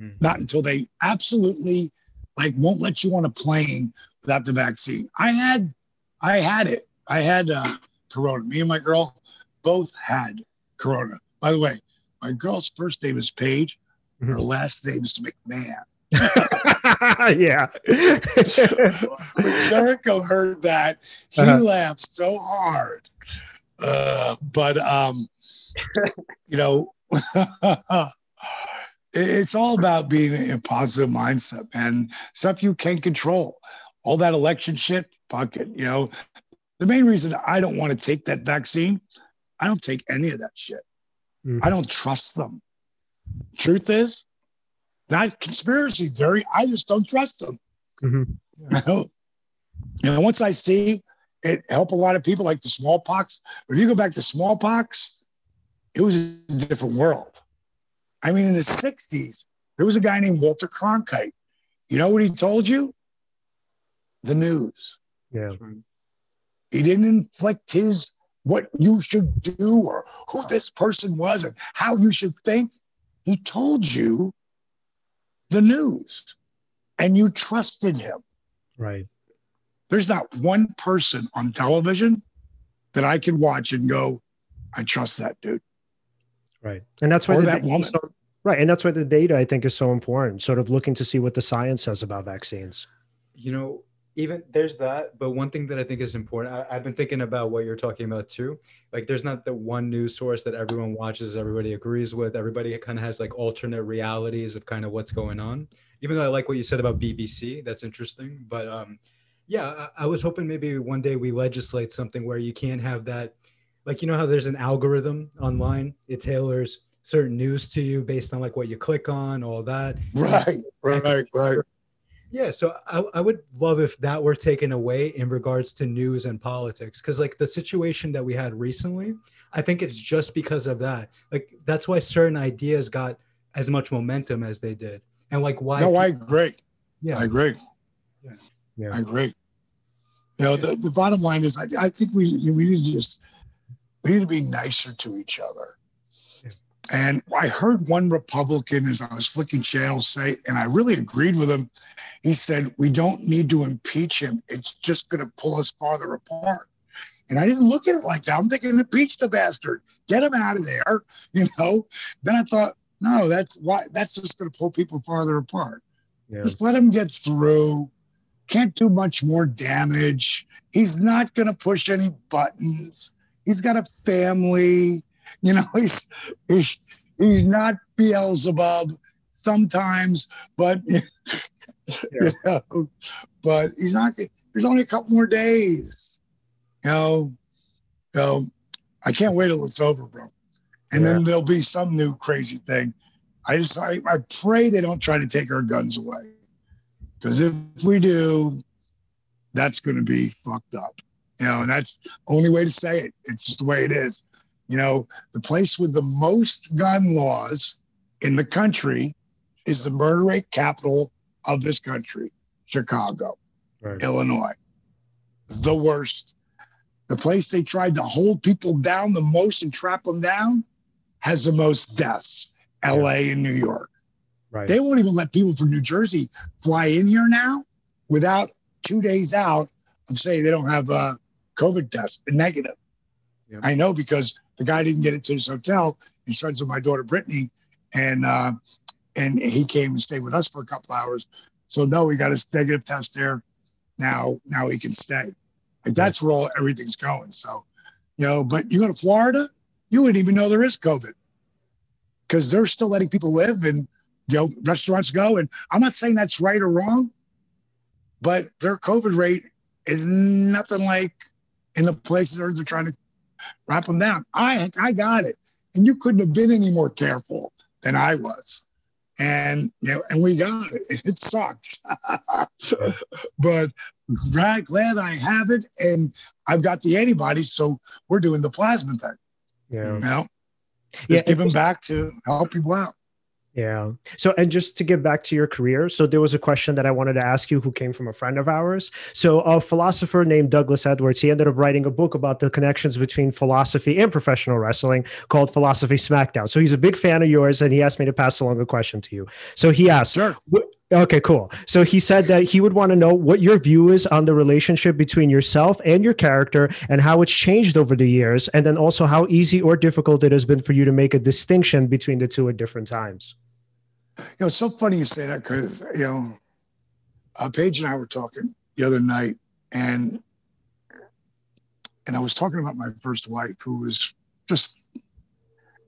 Mm-hmm. Not until they absolutely like won't let you on a plane without the vaccine. I had, I had it. I had uh, Corona. Me and my girl both had Corona. By the way, my girl's first name is Paige. Mm-hmm. Her last name is McMahon. yeah. when Jericho heard that, he uh-huh. laughed so hard. Uh, but um, you know, it's all about being in a positive mindset and stuff you can't control. All that election shit, fuck it. You know, the main reason I don't want to take that vaccine, I don't take any of that shit. Mm-hmm. I don't trust them. Truth is, not conspiracy theory. I just don't trust them. Mm-hmm. You know, you know, once I see it help a lot of people like the smallpox. If you go back to smallpox, it was a different world. I mean, in the 60s, there was a guy named Walter Cronkite. You know what he told you? The news. Yeah. He didn't inflict his what you should do or who this person was and how you should think. He told you the news and you trusted him. Right. There's not one person on television that I can watch and go, I trust that dude. Right. And that's why that woman. So, right. And that's why the data I think is so important, sort of looking to see what the science says about vaccines. You know, even there's that but one thing that i think is important I, have been thinking about what you're talking about too like there's not the one news source that everyone watches everybody agrees with everybody kind of has like alternate realities of kind of what's going on even though i like what you said about bbc that's interesting but um yeah I, I was hoping maybe one day we legislate something where you can't have that like you know how there's an algorithm online it tailors certain news to you based on like what you click on all that right right right yeah, so I, I would love if that were taken away in regards to news and politics. Cause like the situation that we had recently, I think it's just because of that. Like that's why certain ideas got as much momentum as they did. And like why No, I agree. Yeah. I agree. Yeah. yeah. I agree. You know, the, the bottom line is I, I think we we need to just we need to be nicer to each other. And I heard one Republican as I was flicking channels say, and I really agreed with him. He said, We don't need to impeach him. It's just going to pull us farther apart. And I didn't look at it like that. I'm thinking, impeach the bastard, get him out of there. You know. Then I thought, no, that's why. That's just going to pull people farther apart. Yeah. Just let him get through. Can't do much more damage. He's not going to push any buttons. He's got a family. You know, he's he's, he's not Beelzebub sometimes, but you know, but he's not. There's only a couple more days. You know, know, I can't wait till it's over, bro. And yeah. then there'll be some new crazy thing. I just I, I pray they don't try to take our guns away, because if we do, that's going to be fucked up. You know, and that's the only way to say it. It's just the way it is. You know, the place with the most gun laws in the country is the murder rate capital of this country, Chicago, right. Illinois. The worst. The place they tried to hold people down the most and trap them down has the most deaths, LA yeah. and New York. Right. They won't even let people from New Jersey fly in here now without two days out of saying they don't have a COVID test, negative. Yep. I know because the guy didn't get into his hotel. He's friends with my daughter Brittany, and uh, and he came and stayed with us for a couple hours. So no, he got his negative test there. Now now he can stay. Like that's where all everything's going. So, you know, but you go to Florida, you wouldn't even know there is COVID because they're still letting people live and you know restaurants go. And I'm not saying that's right or wrong, but their COVID rate is nothing like in the places where they're trying to wrap them down. I I got it, and you couldn't have been any more careful than I was. And you know, and we got it. It sucked, but glad, glad I have it, and I've got the antibodies, so we're doing the plasma thing. Yeah, you know, just yeah, give them back to help people out. Yeah. So, and just to get back to your career, so there was a question that I wanted to ask you who came from a friend of ours. So, a philosopher named Douglas Edwards, he ended up writing a book about the connections between philosophy and professional wrestling called Philosophy Smackdown. So, he's a big fan of yours and he asked me to pass along a question to you. So, he asked, sure. Okay, cool. So he said that he would want to know what your view is on the relationship between yourself and your character and how it's changed over the years, and then also how easy or difficult it has been for you to make a distinction between the two at different times. You know, it's so funny you say that because, you know, uh, Paige and I were talking the other night, and and I was talking about my first wife, who was just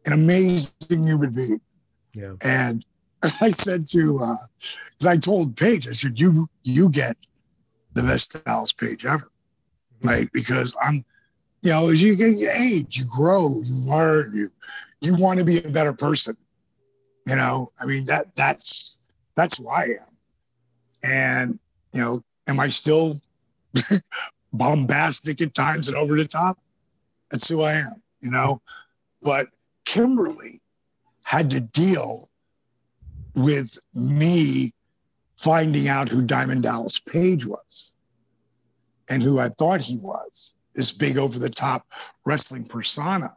an amazing human being. Yeah. And I said to, because uh, I told Paige, I said, you you get the best Dallas Page ever, mm-hmm. right? Because I'm, you know, as you get age, you grow, you learn, you you want to be a better person. You know, I mean that that's that's who I am. And you know, am I still bombastic at times and over the top? That's who I am. You know, but Kimberly had to deal with me finding out who Diamond Dallas Page was and who I thought he was this big over the top wrestling persona.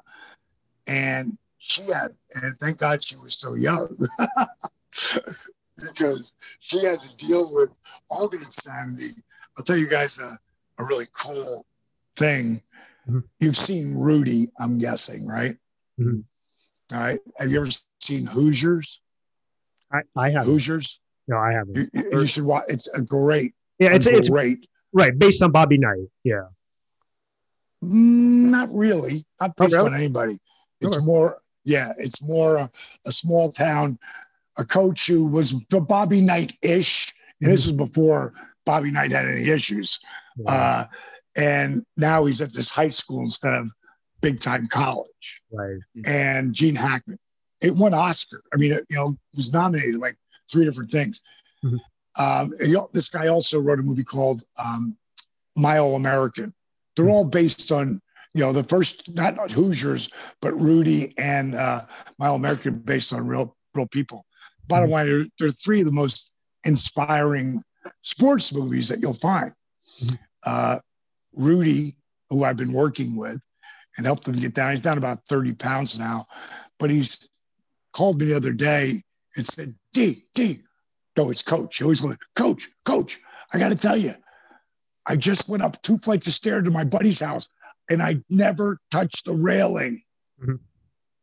And she had, and thank God she was so young because she had to deal with all the insanity. I'll tell you guys a, a really cool thing. Mm-hmm. You've seen Rudy, I'm guessing, right? Mm-hmm. All right. Have you ever seen Hoosiers? I, I have Hoosiers. No, I haven't. You, you, should watch. It's a great. Yeah, it's it's great. Right, based on Bobby Knight. Yeah. Mm, not really. Not based oh, really? on anybody. It's okay. more yeah, it's more a, a small town, a coach who was Bobby Knight ish. And this was before Bobby Knight had any issues. Uh, and now he's at this high school instead of big time college. Right. And Gene Hackman. It won Oscar. I mean, it, you know, was nominated like three different things. Mm-hmm. Um, he, this guy also wrote a movie called um, My All American. They're all based on you know, the first not Hoosiers, but Rudy and uh, My All American based on real real people. Bottom mm-hmm. line, they're, they're three of the most inspiring sports movies that you'll find. Mm-hmm. Uh, Rudy, who I've been working with and helped him get down, he's down about 30 pounds now, but he's called me the other day and said, D, D, no, it's coach. He always goes, Coach, coach, I got to tell you, I just went up two flights of stairs to my buddy's house and I never touched the railing. Mm-hmm.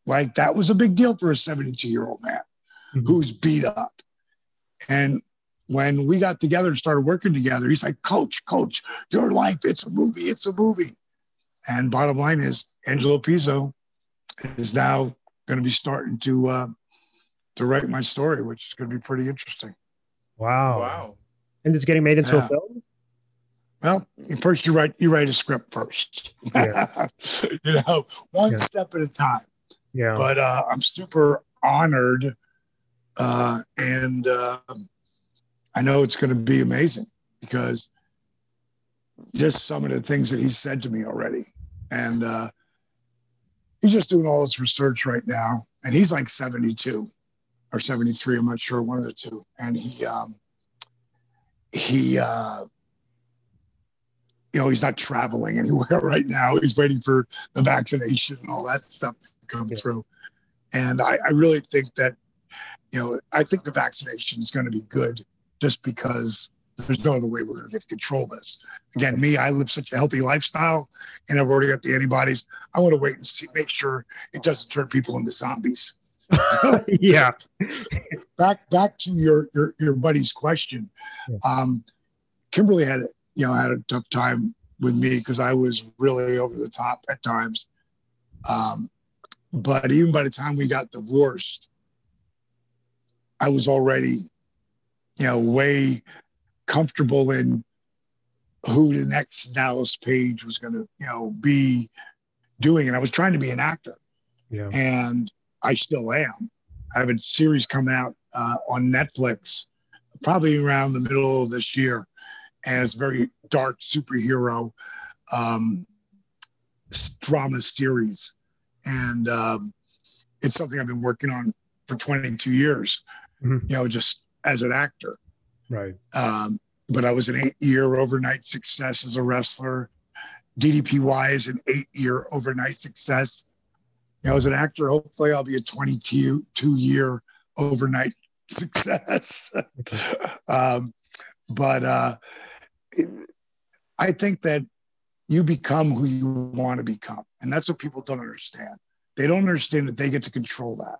Like that was a big deal for a 72 year old man mm-hmm. who's beat up. And when we got together and started working together, he's like, Coach, Coach, your life, it's a movie, it's a movie. And bottom line is, Angelo Pizzo is now going to be starting to uh, to write my story, which is going to be pretty interesting. Wow! Wow! And it's getting made into yeah. a film. Well, first you write you write a script first. Yeah. you know, one yeah. step at a time. Yeah. But uh, I'm super honored, uh, and uh, I know it's going to be amazing because just some of the things that he said to me already, and uh, he's just doing all this research right now, and he's like 72. or 73. I'm not sure, one of the two. And he, um, he, uh, you know, he's not traveling anywhere right now. He's waiting for the vaccination and all that stuff to come yeah. through. And I, I really think that, you know, I think the vaccination is going to be good just because there's no other way we're going to get to control this. Again, me, I live such a healthy lifestyle and I've already got the antibodies. I want to wait and see, make sure it doesn't turn people into zombies. yeah. back back to your your, your buddy's question. Um, Kimberly had you know had a tough time with me because I was really over the top at times. Um, but even by the time we got divorced, I was already, you know, way comfortable in who the next Dallas Page was going to, you know, be doing. And I was trying to be an actor. Yeah. And I still am. I have a series coming out uh, on Netflix probably around the middle of this year. And it's a very dark superhero um, drama series. And um, it's something I've been working on for 22 years, mm-hmm. you know, just as an actor. Right. Um, but I was an eight year overnight success as a wrestler. DDPY is an eight year overnight success you know, as an actor, hopefully I'll be a 22-year overnight success. um, but uh, it, I think that you become who you want to become. And that's what people don't understand. They don't understand that they get to control that.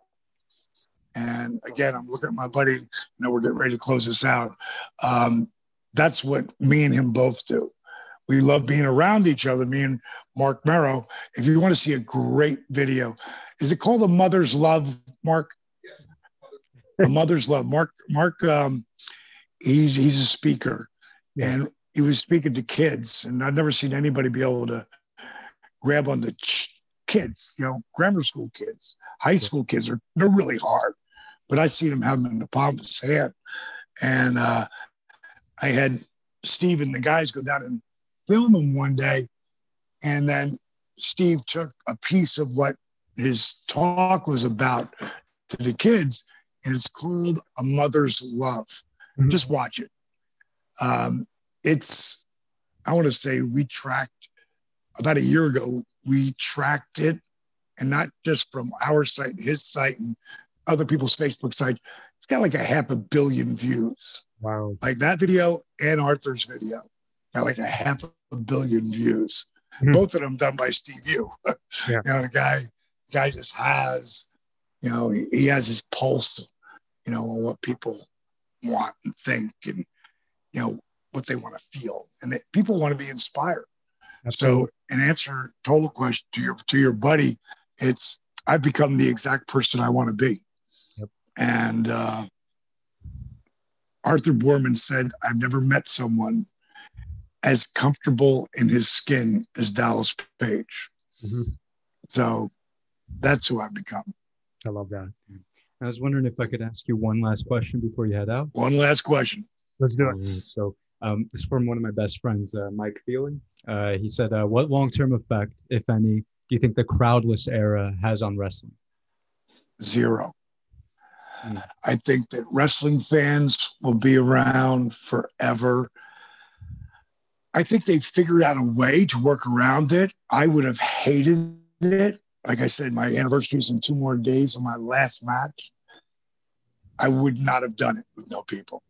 And again, I'm looking at my buddy. You know, we're getting ready to close this out. Um, that's what me and him both do. We love being around each other, me and Marc Mero. If you want to see a great video, is it called A Mother's Love, Marc? a Mother's Love. Marc, Marc, um, he's he's a speaker, yeah. and he was speaking to kids, and I've never seen anybody be able to grab on the ch- kids. You know, grammar school kids, high school kids are they're really hard, but I seen him have them in the palm of his hand, and uh, I had Steve and the guys go down and film him one day. And then Steve took a piece of what his talk was about to the kids, and it's called A Mother's Love. Mm-hmm. Just watch it. Um, it's, I want to say, we tracked about a year ago, we tracked it, and not just from our site, his site, and other people's Facebook sites. It's got like a half a billion views. Wow. Like that video and Arthur's video got like a half a billion views. Mm-hmm. Both of them done by Steve yeah. You know, the guy, the guy just has, you know, he, he has his pulse, you know, on what people want and think and, you know, what they want to feel. And they, people want to be inspired. Absolutely. So, an answer total question to your to your buddy, it's I've become the exact person I want to be. Yep. And uh, Arthur Boorman said, I've never met someone as comfortable in his skin as Dallas Page. Mm-hmm. So that's who I've become. I love that. I was wondering if I could ask you one last question before you head out. One last question. Let's do it. so um, this is from one of my best friends, uh, Mike Feeling. Uh, he said, uh, "What long-term effect, if any, do you think the crowdless era has on wrestling?" Zero. Mm. I think that wrestling fans will be around forever I think they've figured out a way to work around it. I would have hated it. Like I said, my anniversary is in two more days of my last match. I would not have done it with no people.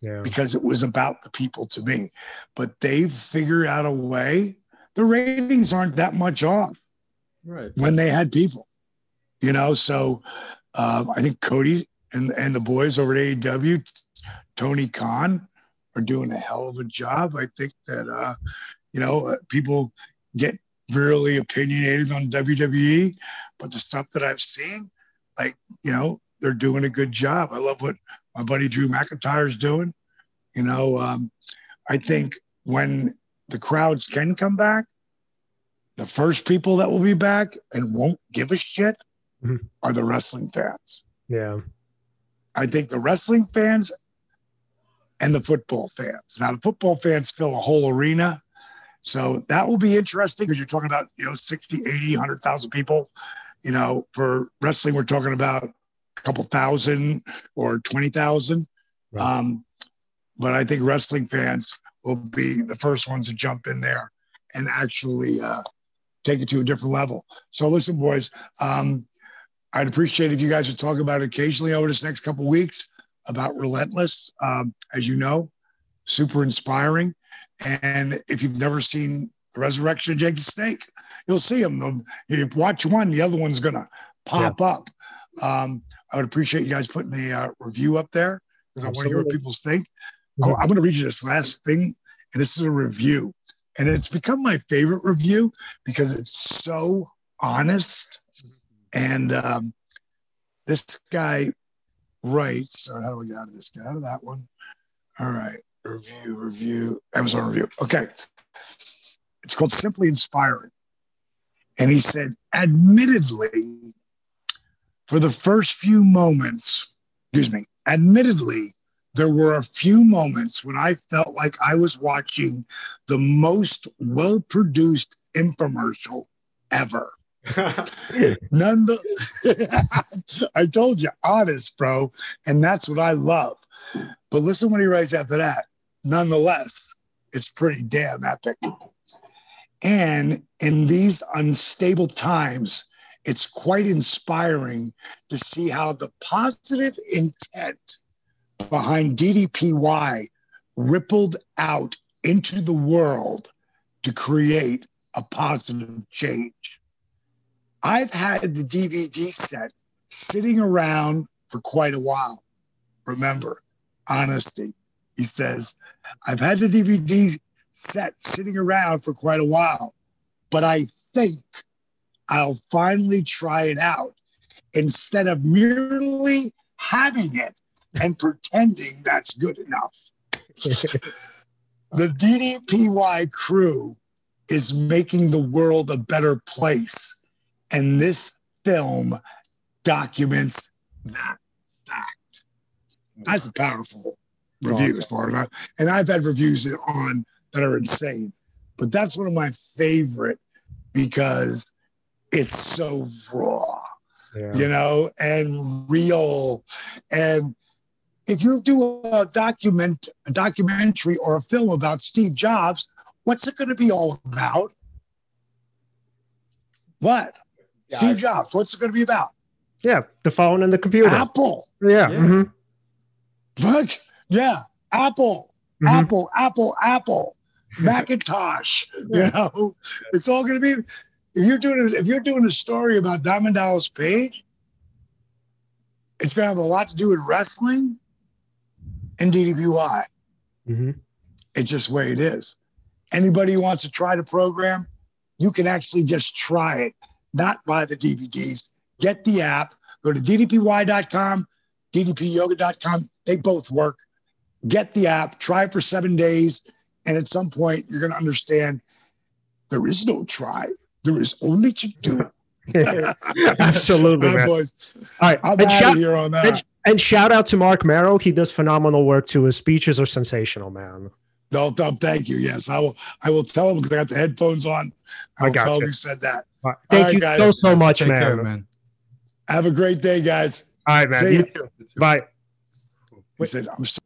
Yeah. Because it was about the people to me. But they figured out a way. The ratings aren't that much off. Right. When they had people. You know, so um, I think Cody and and the boys over at AEW, Tony Khan, are doing a hell of a job. I think that uh, you know uh, people get really opinionated on WWE, but the stuff that I've seen, like you know, they're doing a good job. I love what my buddy Drew McIntyre is doing. You know, um, I think when the crowds can come back, the first people that will be back and won't give a shit mm-hmm. are the wrestling fans. Yeah. I think the wrestling fans and the football fans. Now, the football fans fill a whole arena. So that will be interesting because you're talking about, you know, 60, 80, 100,000 people. You know, for wrestling, we're talking about couple thousand or 20,000. Right. Um, but I think wrestling fans will be the first ones to jump in there and actually uh, take it to a different level. So listen, boys, um, I'd appreciate if you guys would talk about it occasionally over this next couple weeks about Relentless. Um, as you know, super inspiring. And if you've never seen the Resurrection of Jake the Snake, you'll see him. If You watch one, the other one's gonna pop yeah. up. Um, I would appreciate you guys putting a uh, review up there because I want to hear what people think. Mm-hmm. I'm going to read you this last thing, and this is a review, and it's become my favorite review because it's so honest. And um, this guy writes, or how do we get out of this? Get out of that one. All right, review, review, Amazon review. Okay, it's called Simply Inspiring, and he said, admittedly, for the first few moments, excuse me, admittedly, there were a few moments when I felt like I was watching the most well produced infomercial ever. None the I told you, honest, bro. And that's what I love. But listen what he writes after that. Nonetheless, it's pretty damn epic. And in these unstable times, it's quite inspiring to see how the positive intent behind DDPY rippled out into the world to create a positive change. I've had the DVD set sitting around for quite a while. Remember, honesty. He says, I've had the DVD set sitting around for quite a while, but I think I'll finally try it out instead of merely having it and pretending that's good enough. the DDPY crew is making the world a better place. And this film documents that fact. That's a powerful review as far as I, and I've had reviews on that are insane, but that's one of my favorite because it's so raw, yeah. you know, and real. And if you do a document, a documentary or a film about Steve Jobs, what's it going to be all about? What? Yeah, Steve I, Jobs. What's it going to be about? Yeah, the phone and the computer. Apple. Yeah. yeah. Mm-hmm. Fuck. Yeah. Apple. Mm-hmm. Apple. Apple. Apple. Macintosh. you know, it's all going to be if you're doing a, if you're doing a story about Diamond Dallas Page, it's going to have a lot to do with wrestling and DDPY. Mm-hmm. It's just the way it is. Anybody who wants to try the program, you can actually just try it, not buy the DVDs. Get the app. Go to ddpy.com, ddpyoga.com. They both work. Get the app. Try it for seven days, and at some point, you're going to understand there is no try. There is only to do. Absolutely, All right, boys. All right, I'm and out shout, here on that. And, and, shout out to Marc Mero. He does phenomenal work too. His speeches are sensational, man. No, no, thank you. Yes, I will. I will tell him because I got the headphones on. I will tell you. him you said that. Right. Thank right, you guys. so so much, man. Care, man. Have a great day, guys. All right, man. You too. Bye. He said, I'm still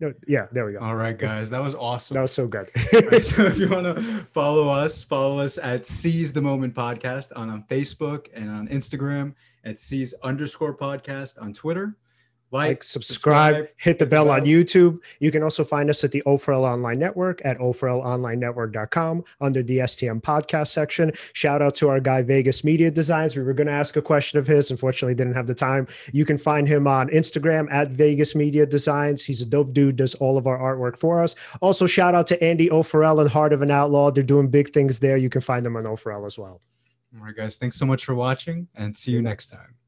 no, yeah, there we go. All right, guys, that was awesome. That was so good. right, so if you want to follow us, follow us at Seize the Moment Podcast on, on Facebook and on Instagram at Seize underscore podcast on Twitter like, like subscribe, subscribe, hit the bell, on YouTube. You can also find us at the O4L Online Network at O4LOnlineNetwork.com under the STM podcast section. Shout out to our guy Vegas Media Designs. We were going to ask a question of his, unfortunately, didn't have the time. You can find him on Instagram at Vegas Media Designs. He's a dope dude, does all of our artwork for us. Also, shout out to Andy O4L and Heart of an Outlaw. They're doing big things there. You can find them on O4L as well. All right, guys. Thanks so much for watching and see you next time.